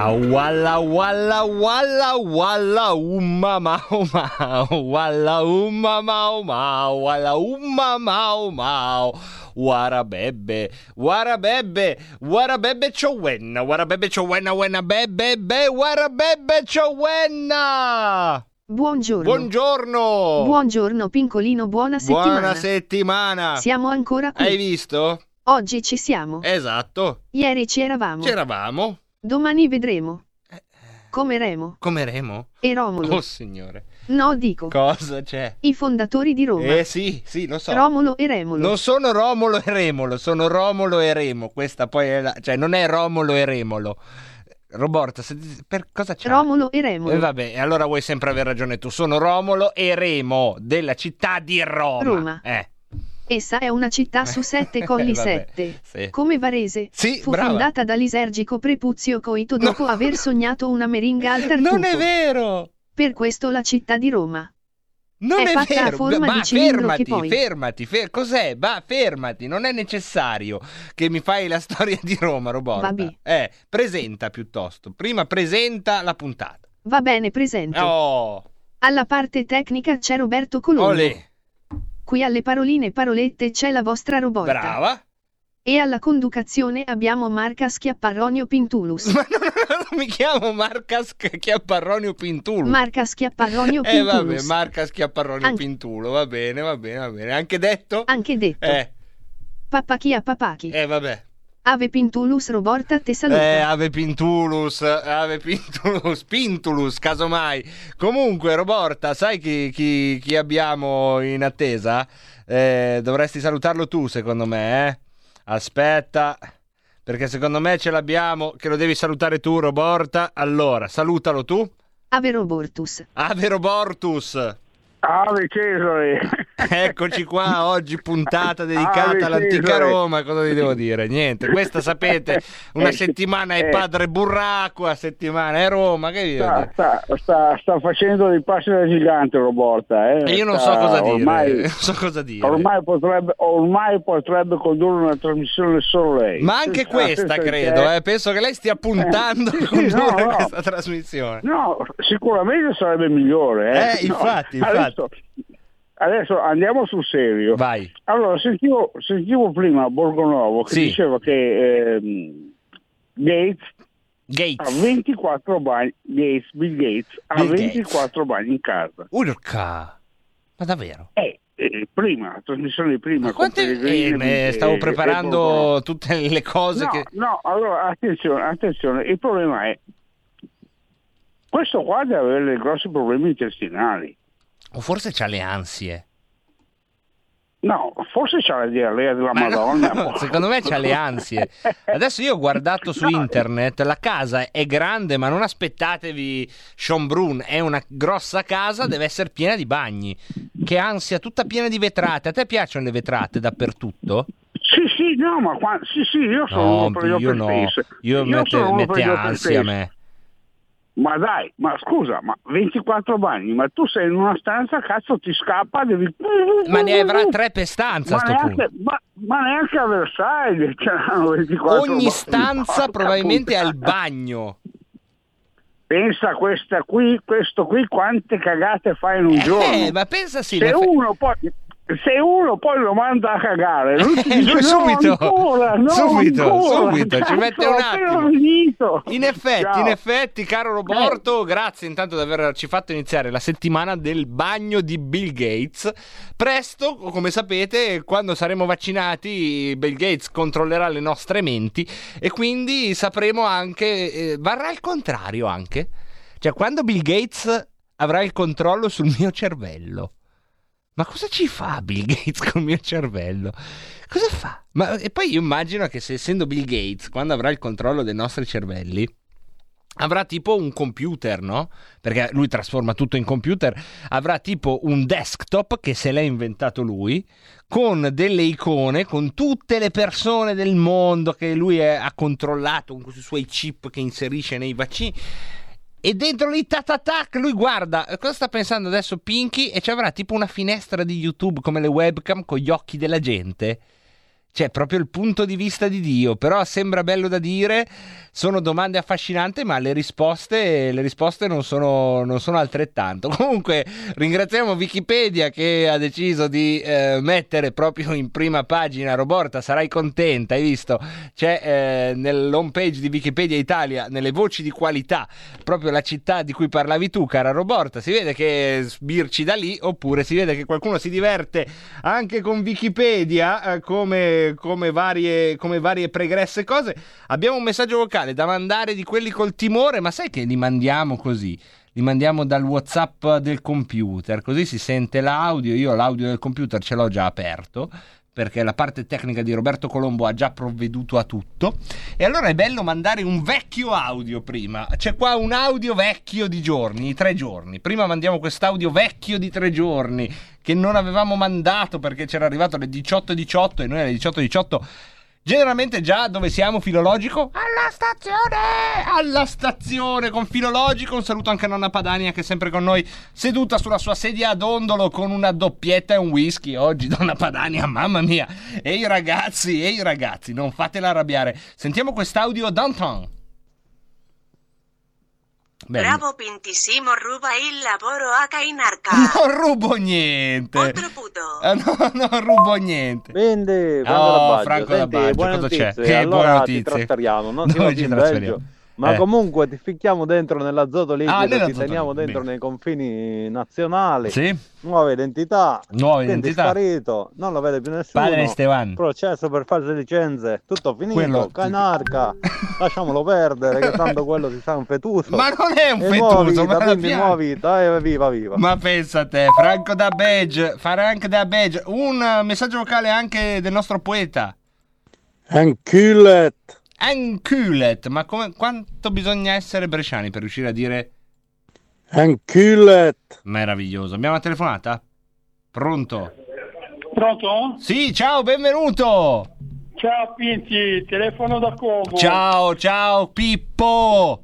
Ah, walla walla walla walla umma mau mau walla umma mau mau walla umma mau mau Warabebbe, warabebbe, warabebbe ciowenna, warabebbe ciowenna, wenna bebbe, be, warabebbe ciowenna! Buongiorno. Buongiorno! Buongiorno Pincolino, buona settimana. Buona settimana! Siamo ancora qui. Hai visto? Oggi ci siamo. Esatto, Ieri ci eravamo. c'eravamo. Domani vedremo. Come Remo Come Remo? e Romolo. Oh signore, No, dico. cosa c'è? I fondatori di Roma. Eh sì, sì, lo so. Romolo e Remolo. Non sono Romolo e Remolo, sono Romolo e Remo. Questa poi è la... cioè non è Romolo e Remolo. Roborta, per cosa c'è? Romolo e Remolo. E vabbè, e allora vuoi sempre aver ragione tu. Sono Romolo e Remo della città di Roma. Roma. Eh. Essa è una città su sette colli Eh, vabbè, sette. sì. Come Varese. Sì, Fu brava. fondata da Lisergico Prepuzio Coito dopo No. aver sognato una meringa al tartufo. Non è vero! Per questo la città di Roma. Non È è, fatta a vero! forma Ma di fermati, che poi- fermati, fer- cos'è? Va, fermati, non è necessario che mi fai la storia di Roma, Roborta. Vabbè. Eh, presenta piuttosto. Prima presenta la puntata. Va bene, presente. Oh, Alla parte tecnica c'è Roberto Colombo. olè, Qui alle paroline parolette c'è la vostra robotta. brava. E alla conducazione abbiamo Marca Schiapparronio Pintulus. Ma non, non mi chiamo Marca Schiapparronio Pintulo. Marca Schiapparronio eh vabbè, Pintulus. Marca Schiapparronio Anche- Pintulo, va bene, va bene, va bene. Anche detto? Anche detto. Eh, Papachia papachi. eh vabbè. Ave Pintulus Roborta te saluta. Eh, Ave Pintulus, Ave Pintulus, Pintulus, casomai. Comunque, Roborta, sai chi, chi- chi abbiamo in attesa? Eh, dovresti salutarlo tu, secondo me, eh? Aspetta, perché secondo me ce l'abbiamo, che lo devi salutare tu, Roborta. Allora, salutalo tu. Ave Robortus. Ave Robortus. Ave Cesare! Eccoci qua, oggi puntata dedicata Ave all'antica Cesare. Roma, cosa vi devo dire? Niente, questa sapete, una Eh, settimana è eh. padre burraco, una settimana è Roma, che Sta, sta, sta, sta facendo dei passi da gigante Roborta. Eh. E io non so cosa dire, Ormai, so cosa dire. ormai, potrebbe, ormai potrebbe condurre una trasmissione solo lei. Ma anche Senza- questa credo, eh, penso che lei stia puntando Eh, a sì, condurre no, no. questa trasmissione. No, sicuramente sarebbe migliore. Eh, Eh, No, infatti, Adesso, adesso andiamo sul serio. Vai. Allora, sentivo, sentivo prima Borgonovo che Sì. diceva che ehm, Gates ha Gates. 24 bagni, Gates, Bill Gates ha Bill Gates. 24 bagni in casa. Urca. Ma davvero? Eh, eh, prima, la trasmissione di prima. Quante... Eh, stavo preparando tutte le cose No, che... no, allora attenzione, attenzione, il problema è questo qua deve avere dei grossi problemi intestinali. O forse c'ha le ansie. No, forse c'ha la diarrea della Ma no, Madonna. secondo me c'ha le ansie. Adesso io ho guardato su No, internet, la casa è grande, ma non aspettatevi Schönbrunn, è una grossa casa, deve essere piena di bagni. Che ansia, tutta piena di vetrate. A te piacciono le vetrate dappertutto? Sì, sì, no, ma qua, sì, sì, io sono No, uno per io no. space. Io mette, mette ansia a me. Ma dai, ma scusa, ma 24 bagni, ma tu sei in una stanza, cazzo ti scappa, devi... Ma ne avrà tre per stanza ma neanche, ma, ma neanche a Versailles c'erano 24 Ogni bagni. stanza Porca probabilmente ha il puttana. bagno. pensa a questa qui, questo qui quante cagate fa in un giorno. Eh, ma pensa sì, se, uno poi, se uno poi lo manda a cagare, lui Eh, dice lui no, subito, ancora, no, subito, ancora, subito, ci cazzo, mette un attimo. finito." In effetti, Ciao. in effetti, caro Roborto, grazie intanto di averci fatto iniziare la settimana del bagno di Bill Gates. Presto, come sapete, quando saremo vaccinati, Bill Gates controllerà le nostre menti e quindi sapremo anche. eh, varrà il contrario anche. Cioè, quando Bill Gates avrà il controllo sul mio cervello. Ma cosa ci fa Bill Gates col mio cervello? Cosa fa? Ma, e poi io immagino che se essendo Bill Gates, quando avrà il controllo dei nostri cervelli, avrà tipo un computer, no? Perché lui trasforma tutto in computer, avrà tipo un desktop che se l'ha inventato lui, con delle icone, con tutte le persone del mondo che lui è- ha controllato con questi suoi chip che inserisce nei vaccini. E dentro lì tatatac lui guarda eh, cosa sta pensando adesso Pinky e ci avrà tipo una finestra di YouTube come le webcam con gli occhi della gente. Cioè, proprio il punto di vista di Dio. Però sembra bello da dire. Sono domande affascinanti, ma le risposte, le risposte non, sono, non sono altrettanto. Comunque, ringraziamo Wikipedia che ha deciso di eh, mettere proprio in prima pagina. Roborta, sarai contenta, hai visto? C'è eh, nell'home page di Wikipedia Italia, nelle voci di qualità, proprio la città di cui parlavi tu, cara Roborta. Si vede che sbirci da lì, oppure si vede che qualcuno si diverte anche con Wikipedia, eh, come, come varie, come varie pregresse cose. Abbiamo un messaggio vocale da mandare di quelli col timore, ma sai che li mandiamo così? Li mandiamo dal WhatsApp del computer, così si sente l'audio. Io l'audio del computer ce l'ho già aperto perché la parte tecnica di Roberto Colombo ha già provveduto a tutto. E allora è bello mandare un vecchio audio prima. C'è qua un audio vecchio di giorni, di tre giorni. Prima mandiamo quest'audio vecchio di tre giorni che non avevamo mandato perché c'era arrivato alle 18.18 e noi alle 18.18 Generalmente già dove siamo filologico? Alla stazione! Alla stazione con filologico. Un saluto anche a nonna Padania che è sempre con noi, seduta sulla sua sedia ad ondolo con una doppietta e un whisky. Oggi donna Padania, mamma mia. Ehi ragazzi, ehi ragazzi, non fatela arrabbiare. Sentiamo quest'audio downtown. Bene. Bravo Pintissimo ruba il lavoro a Cainarca. Non rubo niente. Altro puto. Ah, no, non rubo niente. Quindi, Franco Oh, Franco da senti, Baggio, buone cosa c'è? Che allora buone ti notizie. trasferiamo, non Dove siamo ci trasferiamo? Belgio, ma Eh. comunque ti ficchiamo dentro nell'azoto liquido, Ah, ti teniamo dentro bene. nei confini nazionali, Sì? nuova identità, Nuova identità. sparito, non lo vede più nessuno, Padre Esteban. processo per false licenze, tutto finito, Quello- canarca, lasciamolo perdere che tanto quello si sa un fetuso. Ma non è un E nuova fetuso, vita, ma la nuova vita, eh, viva viva. Ma pensa a te, Franco da Badge, Frank da Badge, un messaggio vocale anche del nostro poeta. Anculet. Anculet, ma come, quanto bisogna essere bresciani per riuscire a dire Anculet. meraviglioso? Abbiamo una telefonata? Pronto? Pronto? Sì, ciao, benvenuto! Ciao Pinti, telefono da Como. Ciao, ciao Pippo!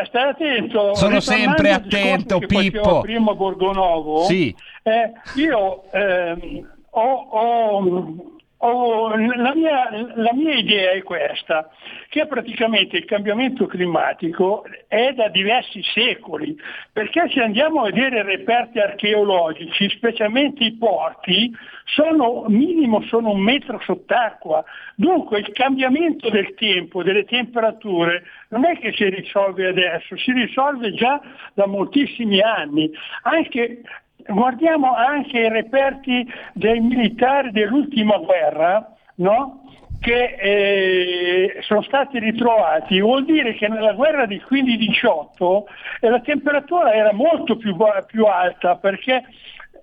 Eh, stai attento. Sono sempre attento, Pippo. Prima Borgonovo. Sì. eh, io ehm, ho, ho- ho- la, mia, la mia idea è questa, che praticamente il cambiamento climatico è da diversi secoli, perché se andiamo a vedere reperti archeologici, specialmente i porti, sono minimo sono un metro sott'acqua. Dunque il cambiamento del tempo, delle temperature, non è che si risolve adesso, si risolve già da moltissimi anni. Anche guardiamo anche i reperti dei militari dell'ultima guerra, no? che eh, sono stati ritrovati, vuol dire che nella guerra di 15-18 eh, la temperatura era molto più, più alta perché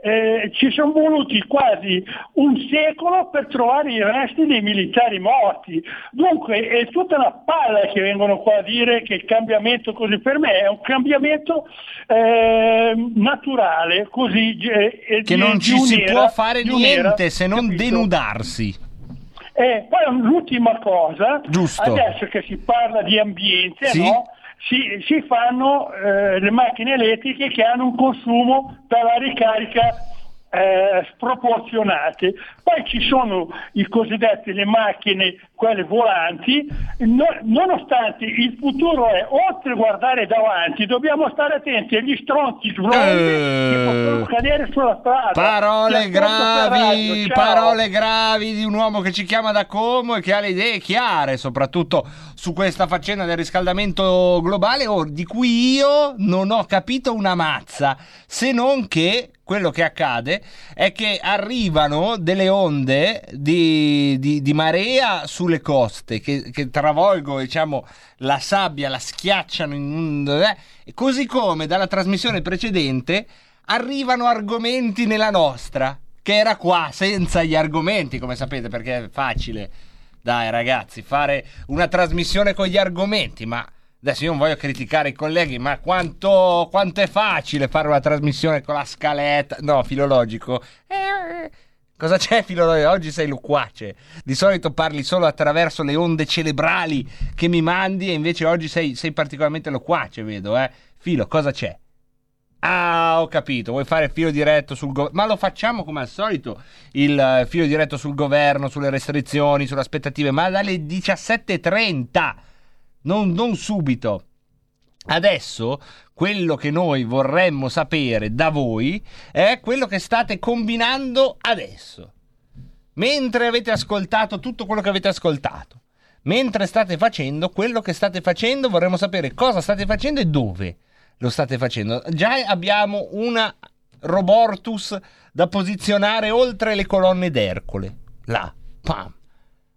eh, ci sono voluti quasi un secolo per trovare i resti dei militari morti. Dunque è tutta una palla che vengono qua a dire che il cambiamento così per me è un cambiamento eh, naturale, così eh, Che di- non ci si può fare niente se non capito? denudarsi. E poi l'ultima cosa, Giusto. adesso che si parla di ambiente, Sì. no? Si, si fanno eh, le macchine elettriche che hanno un consumo per la ricarica eh, sproporzionate. Poi ci sono i cosiddetti le macchine, quelle volanti, No- nonostante il futuro è oltre a guardare davanti, dobbiamo stare attenti agli stronzi sblondi che possono cadere sulla strada. Parole per gravi, parole gravi di un uomo che ci chiama da Como e che ha le idee chiare, soprattutto su questa faccenda del riscaldamento globale, oh, di cui io non ho capito una mazza, se non che quello che accade è che arrivano delle onde di, di- di marea sulle coste che, che travolgono diciamo, la sabbia, la schiacciano in un... eh, così come dalla trasmissione precedente arrivano argomenti nella nostra, che era qua senza gli argomenti, come sapete, perché è facile. Dai ragazzi, fare una trasmissione con gli argomenti, ma adesso io non voglio criticare i colleghi, ma quanto, quanto è facile fare una trasmissione con la scaletta, no, filologico. Eh, cosa c'è filologico? Oggi sei loquace. Di solito parli solo attraverso le onde cerebrali che mi mandi e invece oggi sei, sei particolarmente loquace, vedo, eh. Filo, cosa c'è? Ah, ho capito, vuoi fare il filo diretto sul governo? Ma lo facciamo come al solito, il eh, filo diretto sul governo, sulle restrizioni, sulle aspettative, ma dalle 17.30, non, non subito. Adesso quello che noi vorremmo sapere da voi è quello che state combinando adesso. Mentre avete ascoltato tutto quello che avete ascoltato, mentre state facendo quello che state facendo, vorremmo sapere cosa state facendo e dove lo state facendo. Già abbiamo una Robortus da posizionare oltre le colonne d'Ercole. Là, pam,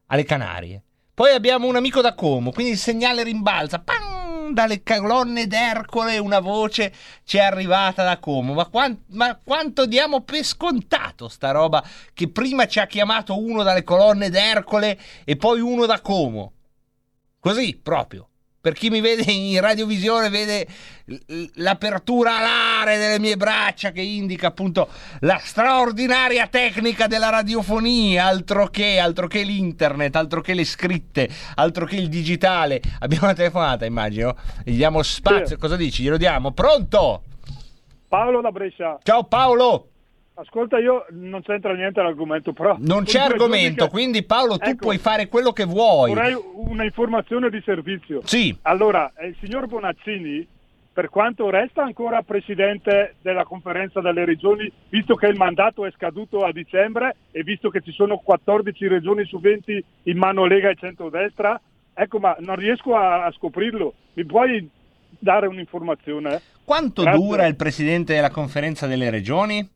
alle Canarie. Poi abbiamo un amico da Como, quindi il segnale rimbalza. Pam, dalle colonne d'Ercole una voce ci è arrivata da Como. Ma, quan- ma quanto diamo per scontato sta roba che prima ci ha chiamato uno dalle colonne d'Ercole e poi uno da Como. Così proprio. Per chi mi vede in radiovisione vede l'apertura alare delle mie braccia che indica appunto la straordinaria tecnica della radiofonia, altro che, altro che l'internet, altro che le scritte, altro che il digitale. Abbiamo una telefonata, immagino. Gli diamo spazio. Sì. Cosa dici? Glielo diamo. Pronto? Paolo da Brescia. Ciao Paolo. Ascolta, io non c'entra niente l'argomento, però... Non c'è argomento, che- quindi Paolo tu Ecco, puoi fare quello che vuoi. Vorrei una informazione di servizio. Sì. Allora, eh, il signor Bonaccini, per quanto resta ancora presidente della conferenza delle regioni, visto che il mandato è scaduto a dicembre e visto che ci sono 14 regioni su 20 in mano Lega e centrodestra, ecco, ma non riesco a, a scoprirlo. Mi puoi dare un'informazione? Quanto Grazie. dura il presidente della conferenza delle regioni?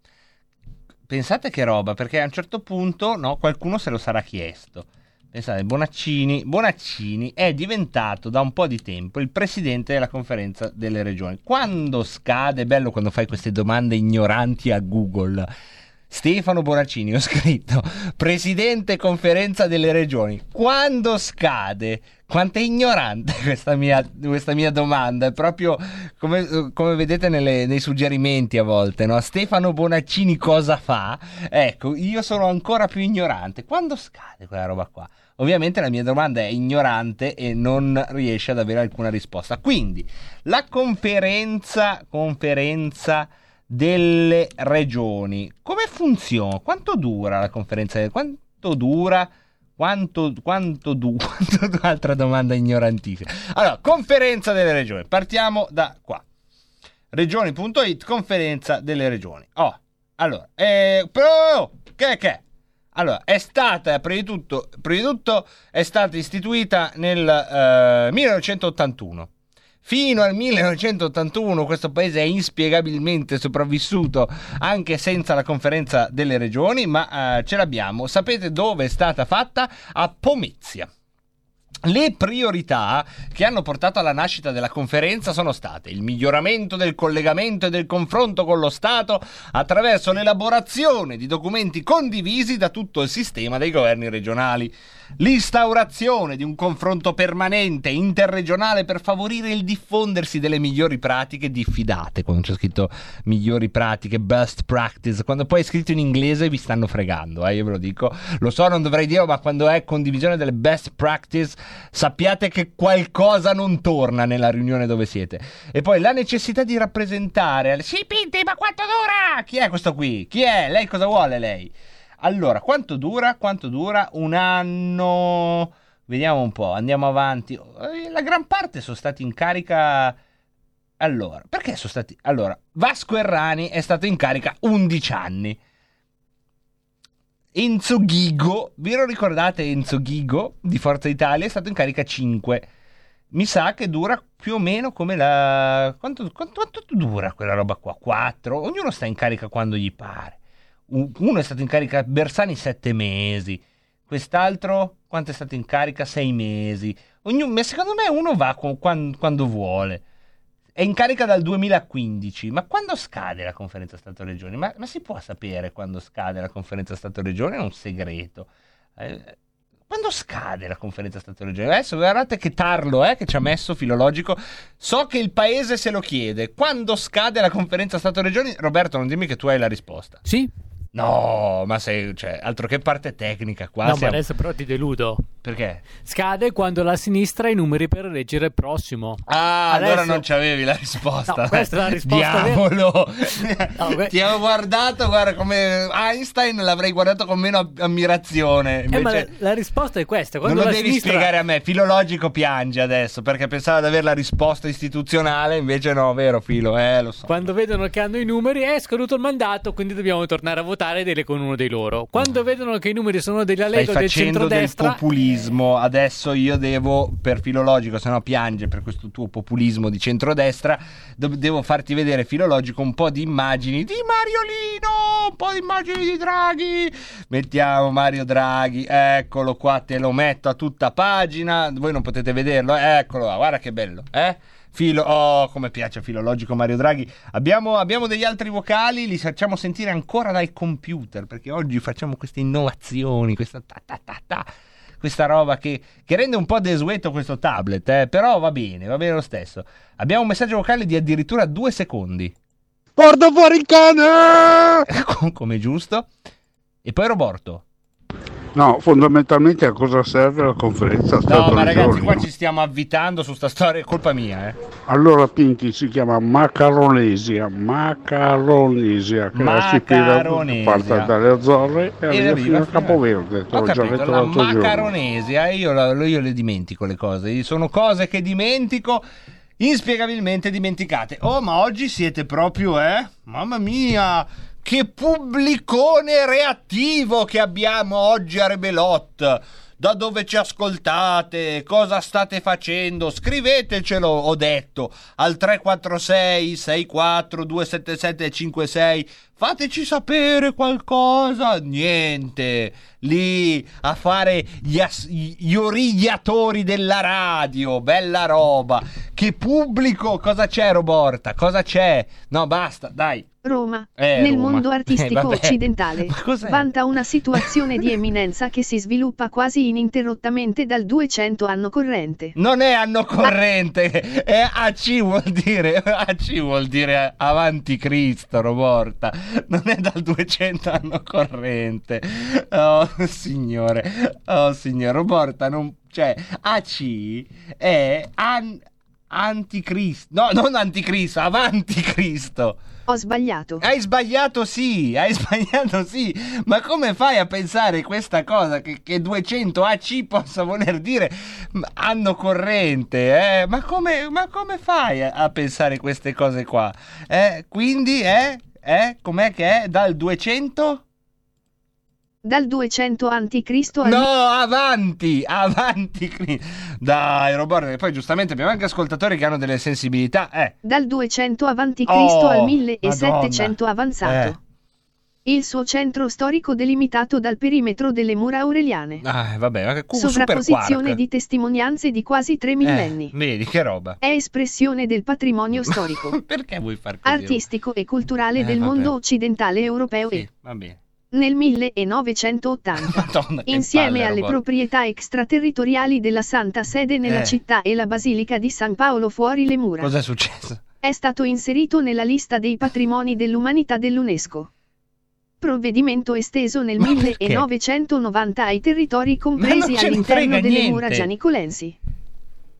Pensate che roba, perché a un certo punto no, qualcuno se lo sarà chiesto. Pensate, Bonaccini, Bonaccini è diventato da un po' di tempo il presidente della conferenza delle regioni. Quando scade, è bello quando fai queste domande ignoranti a Google. Stefano Bonaccini, ho scritto, presidente conferenza delle regioni. Quando scade? Quanto è ignorante questa mia, questa mia domanda, è proprio come, come vedete nelle- nei suggerimenti a volte, no? Stefano Bonaccini cosa fa? Ecco, io sono ancora più ignorante. Quando scade quella roba qua? Ovviamente la mia domanda è ignorante e non riesce ad avere alcuna risposta. Quindi, la conferenza, conferenza delle regioni, come funziona? Quanto dura la conferenza? Quanto dura? Quanto, quanto du- quanto Altra domanda ignorantissima. Allora, conferenza delle regioni. Partiamo da qua. Regioni.it, conferenza delle regioni. Oh, allora, eh, però, che che? è? Allora, è stata, prima di tutto, prima di tutto è stata istituita nel eh, 1981. Fino al 1981 questo paese è inspiegabilmente sopravvissuto anche senza la conferenza delle regioni, ma eh, ce l'abbiamo. Sapete dove è stata fatta? A Pomezia. Le priorità che hanno portato alla nascita della conferenza sono state il miglioramento del collegamento e del confronto con lo Stato attraverso l'elaborazione di documenti condivisi da tutto il sistema dei governi regionali, l'instaurazione di un confronto permanente interregionale per favorire il diffondersi delle migliori pratiche diffidate, quando c'è scritto migliori pratiche, best practice, quando poi è scritto in inglese vi stanno fregando, eh, io ve lo dico, lo so, non dovrei dirlo, ma quando è condivisione delle best practice sappiate che qualcosa non torna nella riunione dove siete. E poi la necessità di rappresentare, sì Pinti, ma quanto dura? Chi è questo qui? Chi è? Lei cosa vuole lei? Allora, quanto dura? Quanto dura? Un anno. Vediamo un po', andiamo avanti. Eh, La gran parte sono stati in carica. Allora, perché sono stati. Allora, Vasco Errani è stato in carica 11 anni. Enzo Ghigo, vi lo ricordate Enzo Ghigo di Forza Italia? È stato in carica 5. Mi sa che dura più o meno come la... Quanto, quanto- quanto dura quella roba qua? 4? Ognuno sta in carica quando gli pare. Uno è stato in carica Bersani 7 mesi. Quest'altro quanto è stato in carica? 6 mesi. Ognuno, secondo me uno va con- quan- quando vuole. È in carica dal 2015, ma quando scade la conferenza Stato-Regioni? Ma, ma si può sapere quando scade la conferenza Stato-Regioni? È un segreto. Eh, quando scade la conferenza Stato-Regioni? Adesso guardate che tarlo eh, che ci ha messo filologico. So che il paese se lo chiede. Quando scade la conferenza Stato-Regioni? Roberto, non dimmi che tu hai la risposta. Sì. No, ma sei, cioè, altro che parte tecnica qua. no, ma siamo- adesso però ti deludo. Perché? Scade quando la sinistra ha i numeri per eleggere il prossimo. Ah, allora Adesso- non c'avevi la risposta. No, questa è la risposta. Diavolo. No, que- Ti avevo guardato, guarda, come Einstein l'avrei guardato con meno ammirazione. Eh, ma Invece... la, la risposta è questa. Non Quando lo la devi sinistra... spiegare a me, filologico piange adesso perché pensava di avere la risposta istituzionale, invece no, vero Filo, eh lo so. Quando vedono che hanno i numeri è scaduto il mandato, quindi dobbiamo tornare a votare ed ele con uno dei loro. Quando vedono che i numeri sono della Lega o del facendo del centrodestra, populismo. Adesso io devo, per filologico, se no piange per questo tuo populismo di centrodestra. devo farti vedere filologico un po' di immagini di Mariolino, un po' di immagini di Draghi. Mettiamo Mario Draghi, eccolo qua, te lo metto a tutta pagina. Voi non potete vederlo, eccolo qua, guarda che bello, eh? Filo, oh, come piace filologico Mario Draghi. Abbiamo, abbiamo degli altri vocali, li facciamo sentire ancora dal computer, perché oggi facciamo queste innovazioni, questa ta ta ta ta, questa roba che, che rende un po' desueto questo tablet, eh, però va bene, va bene lo stesso. Abbiamo un messaggio vocale di addirittura due secondi, Porta fuori il cane! come giusto. E poi Roborto. No, fondamentalmente a cosa serve la conferenza No, ma ragazzi, Regioni? qua ci stiamo avvitando su sta storia, è colpa mia, eh. Allora Pinky si chiama Macaronesia, Macaronesia, che Macaronesia. parte dalle Azzorre e E arriva fino a Capoverde, Ho capito, detto la macaronesia, io, la- io le dimentico le cose, sono cose che dimentico inspiegabilmente dimenticate. Oh, ma oggi siete proprio, eh? Mamma mia, che pubblicone reattivo che abbiamo oggi a Rebelot. Da dove ci ascoltate? Cosa state facendo? Scrivetecelo, ho detto, al 346 64 277 56. Fateci sapere qualcosa. Niente. Lì a fare gli, as- gli origliatori della radio. Bella roba. Che pubblico. Cosa c'è, Roborta? Cosa c'è? No, basta, dai. Roma, Eh, nel Roma. mondo artistico Eh, occidentale, vanta una situazione di eminenza che si sviluppa quasi ininterrottamente dal 200 anno corrente. Non è anno corrente, è AC vuol dire, AC vuol dire avanti Cristo, Roborta. Non è dal 200 anno corrente. Oh, signore. Oh, signore, Roborta non cioè AC è an- anticristo. No, non anticristo, avanti Cristo. Ho sbagliato. Hai sbagliato sì, hai sbagliato sì, ma come fai a pensare questa cosa che, che 200 AC possa voler dire anno corrente? Eh? Ma, come, ma come fai a, a pensare queste cose qua? Eh? Quindi è, eh? com'è che è dal 200? Dal 200 a.C. al No, avanti, avanti. Dai, Roberto, e poi giustamente abbiamo anche ascoltatori che hanno delle sensibilità, eh. dal 200 a.C. Oh, al 1700 Madonna. avanzato. Eh. Il suo centro storico delimitato dal perimetro delle mura aureliane. Ah, vabbè, ma che cu- Sovrapposizione di testimonianze di quasi tre Eh, millenni. vedi che roba. È espressione del patrimonio storico, Perché vuoi far così? artistico e culturale Eh, del vabbè. mondo occidentale europeo Sì, e, va bene. Nel 1980, Madonna, insieme palle, alle Roborto. proprietà extraterritoriali della Santa Sede nella Eh. città e la Basilica di San Paolo fuori le mura, Cos'è successo? è stato inserito nella lista dei patrimoni dell'umanità dell'UNESCO. Provvedimento esteso nel Ma perché? 1990 ai territori compresi all'interno delle niente. mura gianicolensi.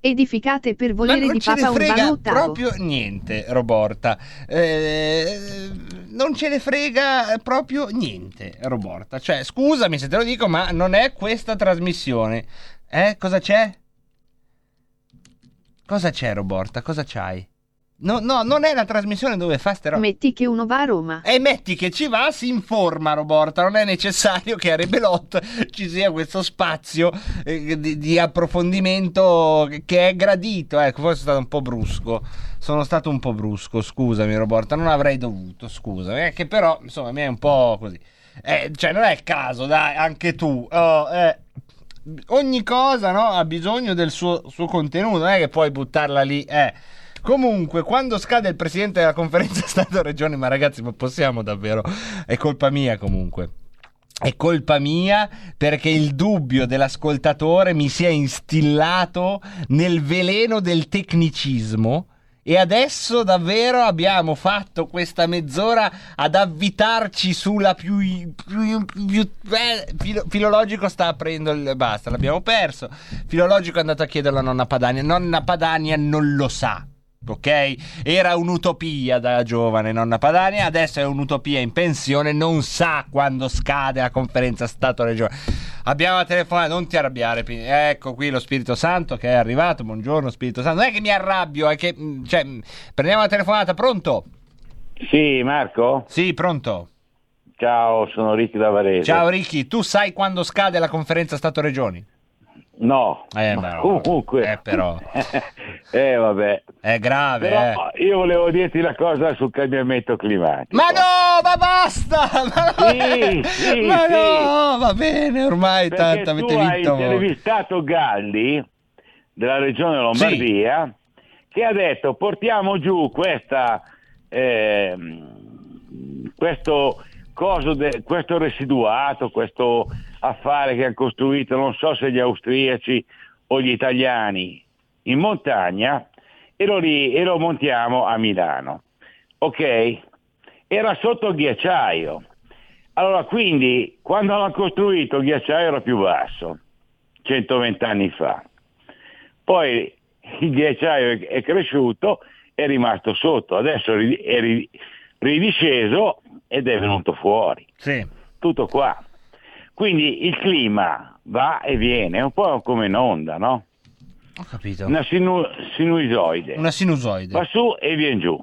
Edificate per volere non di ce ne Papa Urbano frega VIII. proprio niente, Roborta. Eh, non ce ne frega proprio niente, Roborta. Cioè, scusami se te lo dico, ma non è questa trasmissione. Eh, cosa c'è? Cosa c'è, Roborta? Cosa c'hai? No, no, non è la trasmissione dove fa ste robe. Metti che uno va a Roma. E metti che ci va, si informa, Roborta. Non è necessario che a Rebelot ci sia questo spazio eh, di, di approfondimento che è gradito. Ecco, forse sono stato un po' brusco. Sono stato un po' brusco, scusami, Roborta. Non avrei dovuto, scusami. È che però, insomma, mi è un po' così. Eh, cioè, non è il caso, dai, anche tu. Oh, eh, ogni cosa no, ha bisogno del suo, suo contenuto, non è che puoi buttarla lì. Eh. Comunque, quando scade il presidente della conferenza Stato-Regioni, ma ragazzi, ma possiamo davvero? È colpa mia comunque. È colpa mia perché il dubbio dell'ascoltatore mi si è instillato nel veleno del tecnicismo. E adesso davvero abbiamo fatto questa mezz'ora ad avvitarci sulla più. più, più eh, filo- filologico sta aprendo il. Basta, l'abbiamo perso. Filologico è andato a chiederlo a nonna Padania. Nonna Padania non lo sa. Ok? Era un'utopia da giovane nonna Padania, adesso è un'utopia in pensione, non sa quando scade la conferenza Stato-Regione. Abbiamo la telefonata, non ti arrabbiare, ecco qui lo Spirito Santo che è arrivato, buongiorno Spirito Santo, non è che mi arrabbio, è che, mh, cioè, mh, prendiamo la telefonata, pronto? Sì, Marco? Sì, pronto. Ciao, sono Ricky da Varese. Ciao Ricky, tu sai quando scade la conferenza Stato-Regioni? No, Eh, però, comunque. eh, però. eh, vabbè. È grave, eh. Però io volevo dirti una cosa sul cambiamento climatico. Ma no, ma basta! Ma, no, Sì, sì, ma sì. no, va bene, ormai Perché tanto tu avete vinto voi. intervistato Galli della regione Lombardia che ha detto portiamo giù questa ehm, questo coso de- questo residuato, questo affare che hanno costruito, non so se gli austriaci o gli italiani in montagna e lo, ri- e lo montiamo a Milano. Ok? Era sotto il ghiacciaio. Allora, quindi, quando l'hanno costruito il ghiacciaio era più basso, 120 anni fa. Poi il ghiacciaio è- cresciuto, è rimasto sotto, adesso è ri- è ri- ridisceso ed è venuto fuori. Sì. Tutto qua. Quindi il clima va e viene, è un po' come un'onda, no? Ho capito. Una sinu- sinusoide. Una sinusoide. Va su e viene giù.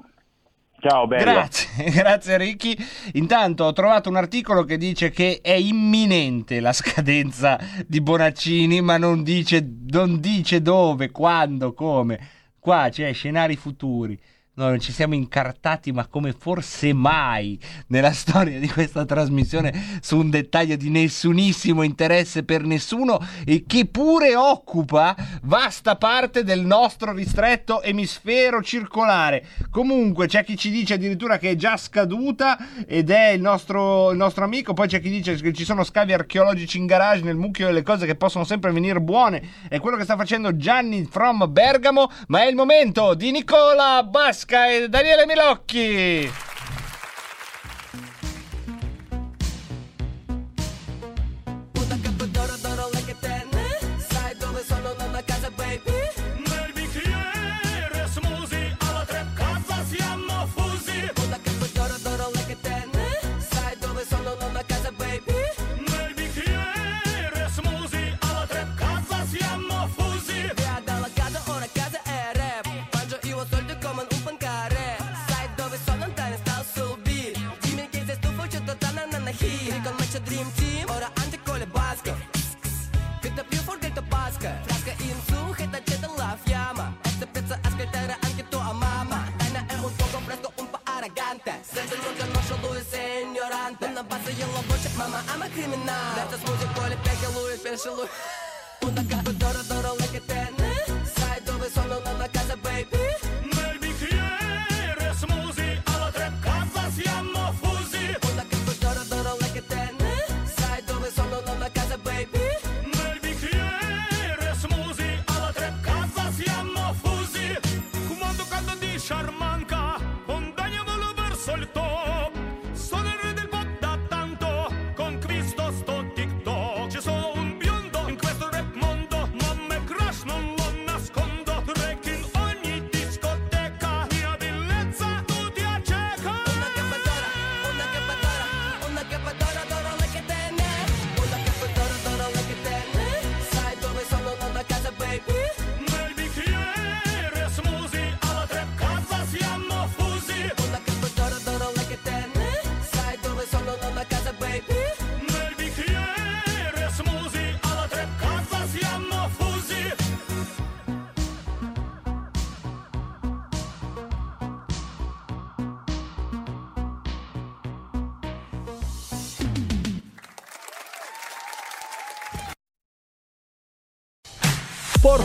Ciao, bello. Grazie, grazie Ricky. Intanto ho trovato un articolo che dice che è imminente la scadenza di Bonaccini, ma non dice, non dice dove, quando, come. Qua c'è scenari futuri. Noi non ci siamo incartati, ma come forse mai nella storia di questa trasmissione su un dettaglio di nessunissimo interesse per nessuno e che pure occupa vasta parte del nostro ristretto emisfero circolare. Comunque c'è chi ci dice addirittura che è già scaduta ed è il nostro, il nostro amico, poi c'è chi dice che ci sono scavi archeologici in garage nel mucchio delle cose che possono sempre venire buone. È quello che sta facendo Gianni from Bergamo, ma è il momento di Nicola Basca e Daniele Milocchi. Ignorante Non abbassa io la voce, mamma ama criminale Detta smusi poi le pecche lui, pensa lui Una capo d'oro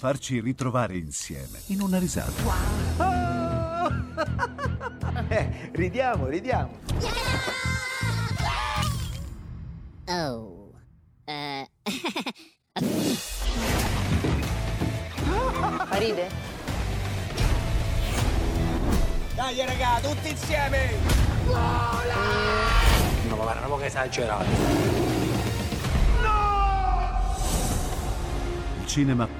Farci ritrovare insieme in una risata. Eh, ridiamo, ridiamo. Oh. Eh. Ride? Dai raga, tutti insieme! No, ma guarda, un po' esagerato. Il cinema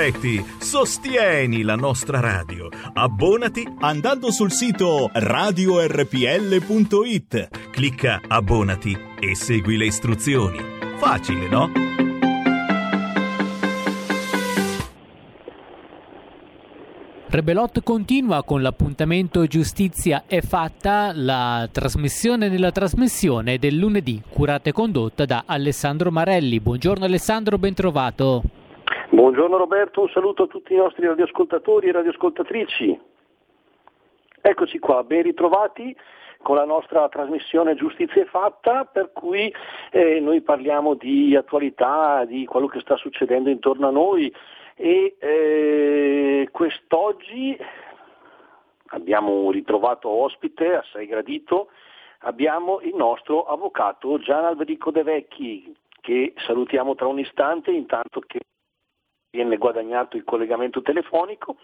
effetti, sostieni la nostra radio. Abbonati andando sul sito radiorpl.it. Clicca Abbonati e segui le istruzioni. Facile, no? Rebelot continua con l'appuntamento Giustizia è fatta, la trasmissione della trasmissione del lunedì, curata e condotta da Alessandro Marelli. Buongiorno Alessandro, bentrovato. Buongiorno Roberto, un saluto a tutti i nostri radioascoltatori e radioascoltatrici. Eccoci qua, ben ritrovati con la nostra trasmissione Giustizia è fatta, per cui eh, noi parliamo di attualità, di quello che sta succedendo intorno a noi e eh, quest'oggi abbiamo ritrovato ospite assai gradito, abbiamo il nostro avvocato Gian Alberico De Vecchi che salutiamo tra un istante intanto che viene guadagnato il collegamento telefonico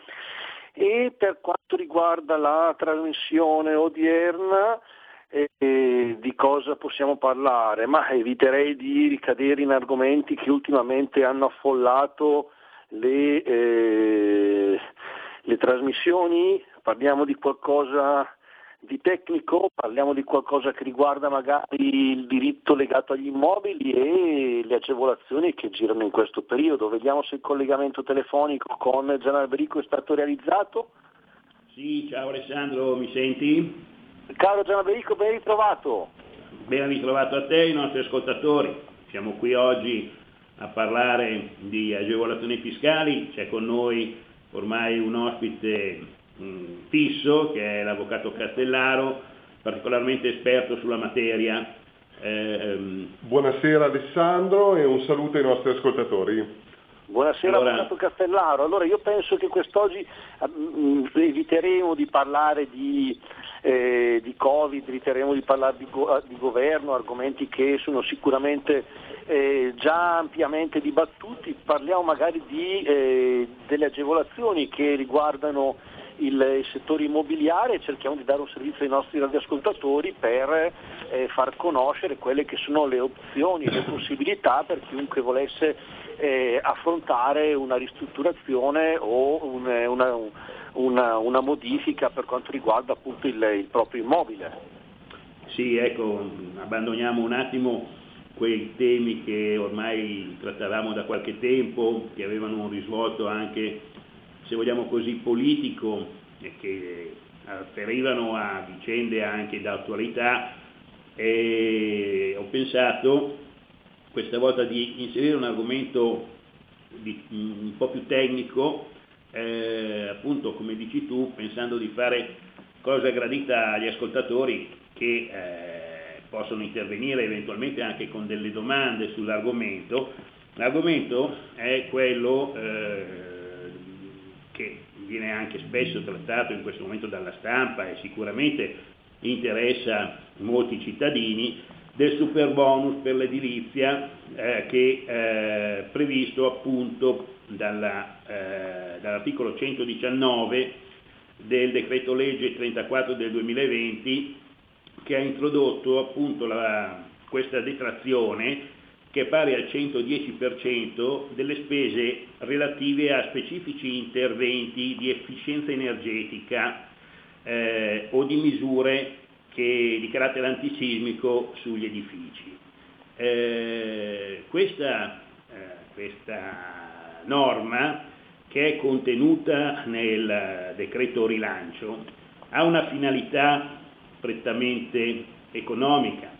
e per quanto riguarda la trasmissione odierna eh, eh, di cosa possiamo parlare? Ma eviterei di ricadere in argomenti che ultimamente hanno affollato le, eh, le trasmissioni, parliamo di qualcosa di tecnico, parliamo di qualcosa che riguarda magari il diritto legato agli immobili e le agevolazioni che girano in questo periodo. Vediamo se il collegamento telefonico con Gian Alberico è stato realizzato. Sì, ciao Alessandro, mi senti? Caro Gian Alberico, ben ritrovato. Ben ritrovato a te e ai nostri ascoltatori. Siamo qui oggi a parlare di agevolazioni fiscali, c'è con noi ormai un ospite mh, fisso che è l'avvocato Castellaro, particolarmente esperto sulla materia. Ehm, Buonasera Alessandro e un saluto ai nostri ascoltatori. Buonasera Allora- Avvocato Castellaro. Allora io penso che quest'oggi eh, mh, eviteremo di parlare di, eh, di Covid, eviteremo di parlare di, go- di governo, argomenti che sono sicuramente eh, già ampiamente dibattuti, parliamo magari di, eh, delle agevolazioni che riguardano il, settore immobiliare e cerchiamo di dare un servizio ai nostri radioascoltatori per eh, far conoscere quelle che sono le opzioni, le possibilità per chiunque volesse eh, affrontare una ristrutturazione o un- una, una- una modifica per quanto riguarda appunto il, il proprio immobile. Sì, ecco, abbandoniamo un attimo quei temi che ormai trattavamo da qualche tempo, che avevano un risvolto anche, se vogliamo così, politico che afferivano a vicende anche d'attualità e ho pensato questa volta di inserire un argomento di- un po' più tecnico, eh, appunto come dici tu, pensando di fare cosa gradita agli ascoltatori che eh, possono intervenire eventualmente anche con delle domande sull'argomento. L'argomento è quello eh, che viene anche spesso trattato in questo momento dalla stampa e sicuramente interessa molti cittadini del super bonus per l'edilizia eh, che è previsto appunto dalla, eh, dall'articolo 119 del decreto legge 34 del 2020 che ha introdotto appunto la- questa detrazione che è pari al 110% delle spese relative a specifici interventi di efficienza energetica eh, o di misure che- di carattere antisismico sugli edifici. Eh, questa, eh, questa norma che è contenuta nel decreto rilancio ha una finalità prettamente economica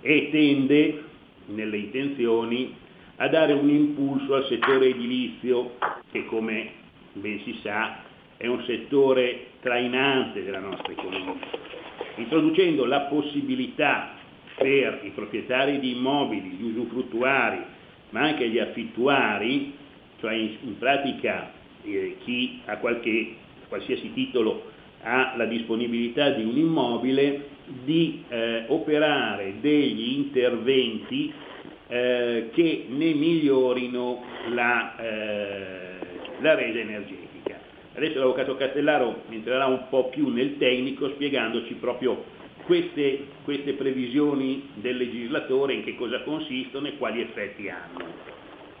e tende nelle intenzioni a dare un impulso al settore edilizio che come ben si sa è un settore trainante della nostra economia, introducendo la possibilità per i proprietari di immobili, gli usufruttuari, ma anche gli affittuari, cioè in, pratica eh, chi a qualche, qualsiasi titolo ha la disponibilità di un immobile, di eh, operare degli interventi eh, che ne migliorino la, eh, la resa energetica. Adesso l'Avvocato Castellaro entrerà un po' più nel tecnico spiegandoci proprio queste, queste previsioni del legislatore, in che cosa consistono e quali effetti hanno.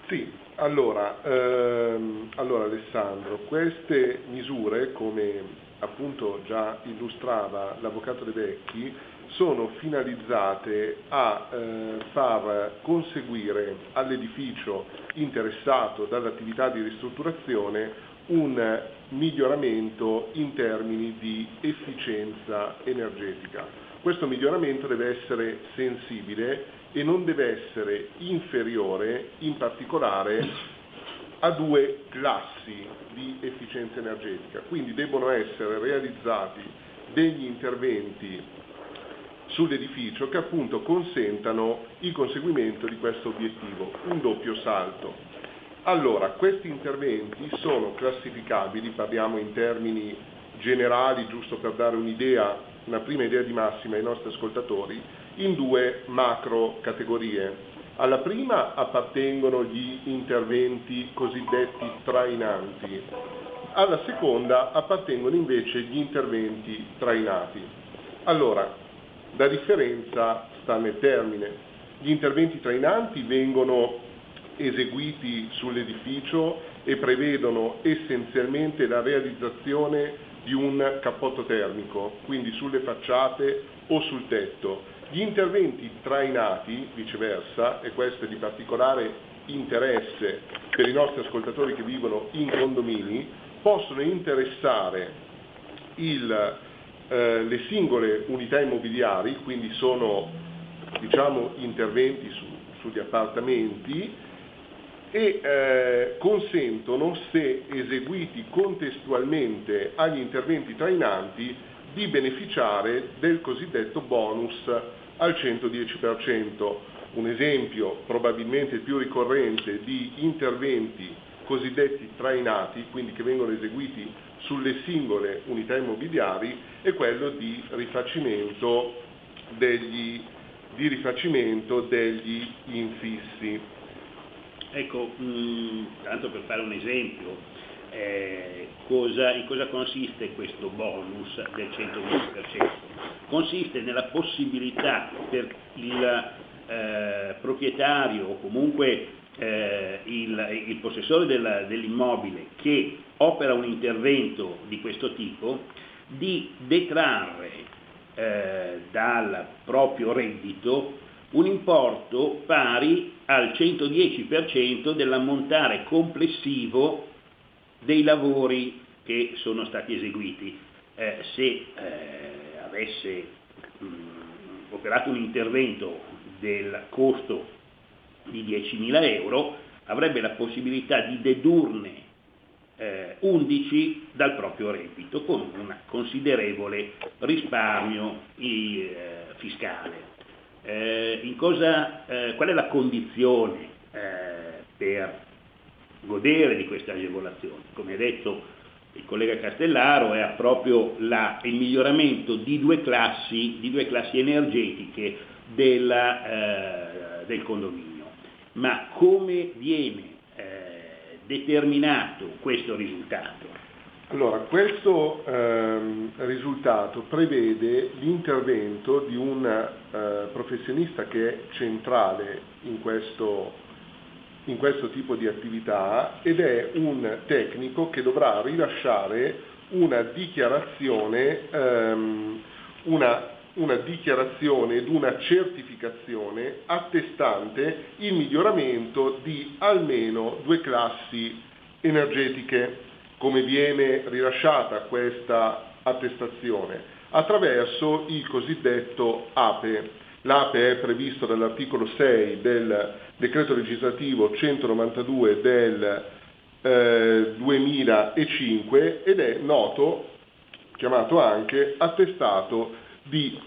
Sì, allora, ehm, allora Alessandro, queste misure, come appunto già illustrava l'Avvocato De Vecchi, sono finalizzate a eh, far conseguire all'edificio interessato dall'attività di ristrutturazione un miglioramento in termini di efficienza energetica. Questo miglioramento deve essere sensibile e non deve essere inferiore in particolare a due classi di efficienza energetica, quindi debbono essere realizzati degli interventi sull'edificio che appunto consentano il conseguimento di questo obiettivo, un doppio salto. Allora, questi interventi sono classificabili, parliamo in termini generali, giusto per dare un'idea, una prima idea di massima ai nostri ascoltatori, in due macro categorie. Alla prima appartengono gli interventi cosiddetti trainanti, alla seconda appartengono invece gli interventi trainati. Allora, la differenza sta nel termine. Gli interventi trainanti vengono eseguiti sull'edificio e prevedono essenzialmente la realizzazione di un cappotto termico, quindi sulle facciate o sul tetto. Gli interventi trainati, viceversa, e questo è di particolare interesse per i nostri ascoltatori che vivono in condomini, possono interessare il, eh, le singole unità immobiliari, quindi sono diciamo, interventi su, sugli appartamenti e eh, consentono, se eseguiti contestualmente agli interventi trainanti, di beneficiare del cosiddetto bonus al 110%. Un esempio probabilmente più ricorrente di interventi cosiddetti trainati, quindi che vengono eseguiti sulle singole unità immobiliari, è quello di rifacimento degli, di rifacimento degli infissi. Ecco, mh, tanto per fare un esempio, eh, cosa, in cosa consiste questo bonus del 120%? Consiste nella possibilità per il eh, proprietario o comunque eh, il, il, possessore del, dell'immobile che opera un intervento di questo tipo di detrarre eh, dal proprio reddito un importo pari al 110% dell'ammontare complessivo dei lavori che sono stati eseguiti. Eh, se eh, avesse mh, operato un intervento del costo di 10.000 euro, avrebbe la possibilità di dedurne eh, 11 dal proprio reddito con un considerevole risparmio eh, fiscale. Eh, cosa, eh, qual è la condizione eh, per godere di queste agevolazioni? Come ha detto il collega Castellaro, è proprio la, il miglioramento di due classi, di due classi energetiche della, eh, del condominio. Ma come viene determinato questo risultato? Allora, questo ehm, risultato prevede l'intervento di un eh, professionista che è centrale in questo, in questo tipo di attività ed è un tecnico che dovrà rilasciare una dichiarazione, ehm, una una dichiarazione ed una certificazione attestante il miglioramento di almeno due classi energetiche. Come viene rilasciata questa attestazione? Attraverso il cosiddetto APE. L'APE è previsto dall'articolo 6 del decreto legislativo 192 del eh, 2005 ed è noto, chiamato anche attestato di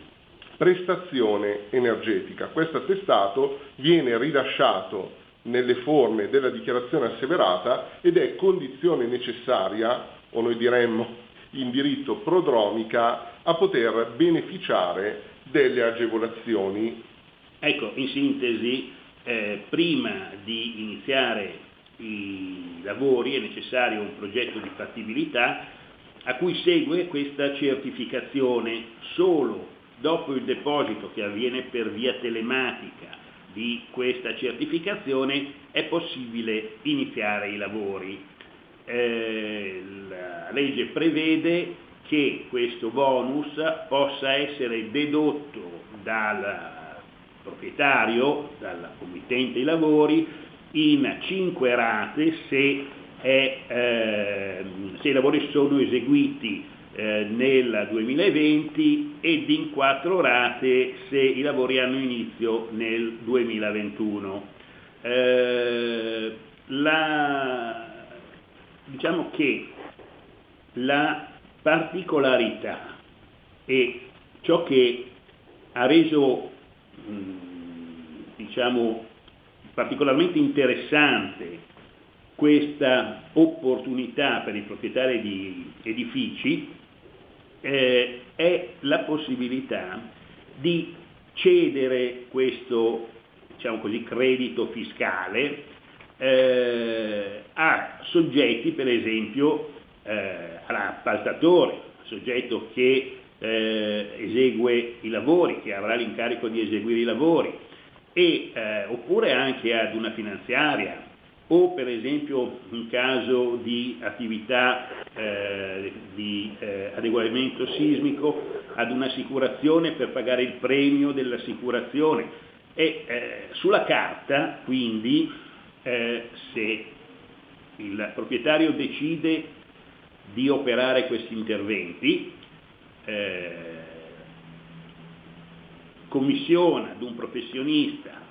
prestazione energetica. Questo attestato viene rilasciato nelle forme della dichiarazione asseverata ed è condizione necessaria, o noi diremmo in diritto prodromica, a poter beneficiare delle agevolazioni. Ecco, in sintesi, eh, prima di iniziare i lavori è necessario un progetto di fattibilità a cui segue questa certificazione solo dopo il deposito che avviene per via telematica di questa certificazione è possibile iniziare i lavori. Eh, la legge prevede che questo bonus possa essere dedotto dal proprietario, dal committente ai lavori, in cinque rate se è eh, se i lavori sono eseguiti eh, nel 2020 ed in quattro rate se i lavori hanno inizio nel 2021. Eh, la, diciamo che la particolarità e ciò che ha reso mh, diciamo, particolarmente interessante questa opportunità per i proprietari di edifici eh, è la possibilità di cedere questo diciamo così, credito fiscale eh, a soggetti, per esempio, eh, all'appaltatore, soggetto che eh, esegue i lavori, che avrà l'incarico di eseguire i lavori, e, eh, oppure anche ad una finanziaria o per esempio in caso di attività eh, di eh, adeguamento sismico ad un'assicurazione per pagare il premio dell'assicurazione. E eh, sulla carta quindi eh, se il proprietario decide di operare questi interventi, eh, commissiona ad un professionista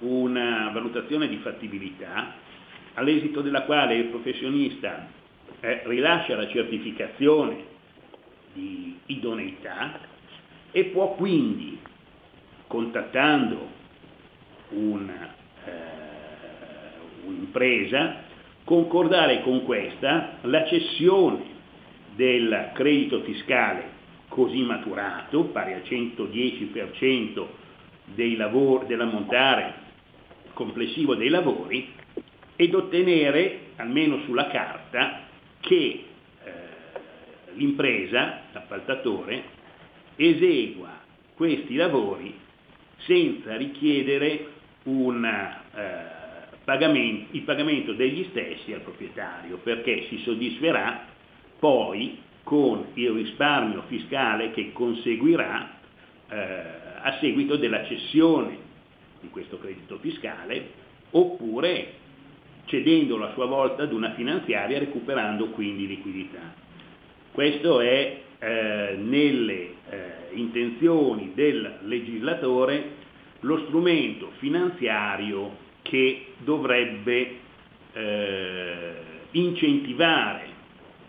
una valutazione di fattibilità, all'esito della quale il professionista eh, rilascia la certificazione di idoneità e può quindi, contattando una, eh, un'impresa, concordare con questa la cessione del credito fiscale così maturato, pari al 110% dei lavori, dell'ammontare complessivo dei lavori, ed ottenere, almeno sulla carta, che eh, l'impresa, l'appaltatore, esegua questi lavori senza richiedere un, eh, pagamento, il pagamento degli stessi al proprietario, perché si soddisferà poi con il risparmio fiscale che conseguirà eh, a seguito della cessione di questo credito fiscale oppure cedendolo a sua volta ad una finanziaria recuperando quindi liquidità. Questo è eh, nelle eh, intenzioni del legislatore lo strumento finanziario che dovrebbe eh, incentivare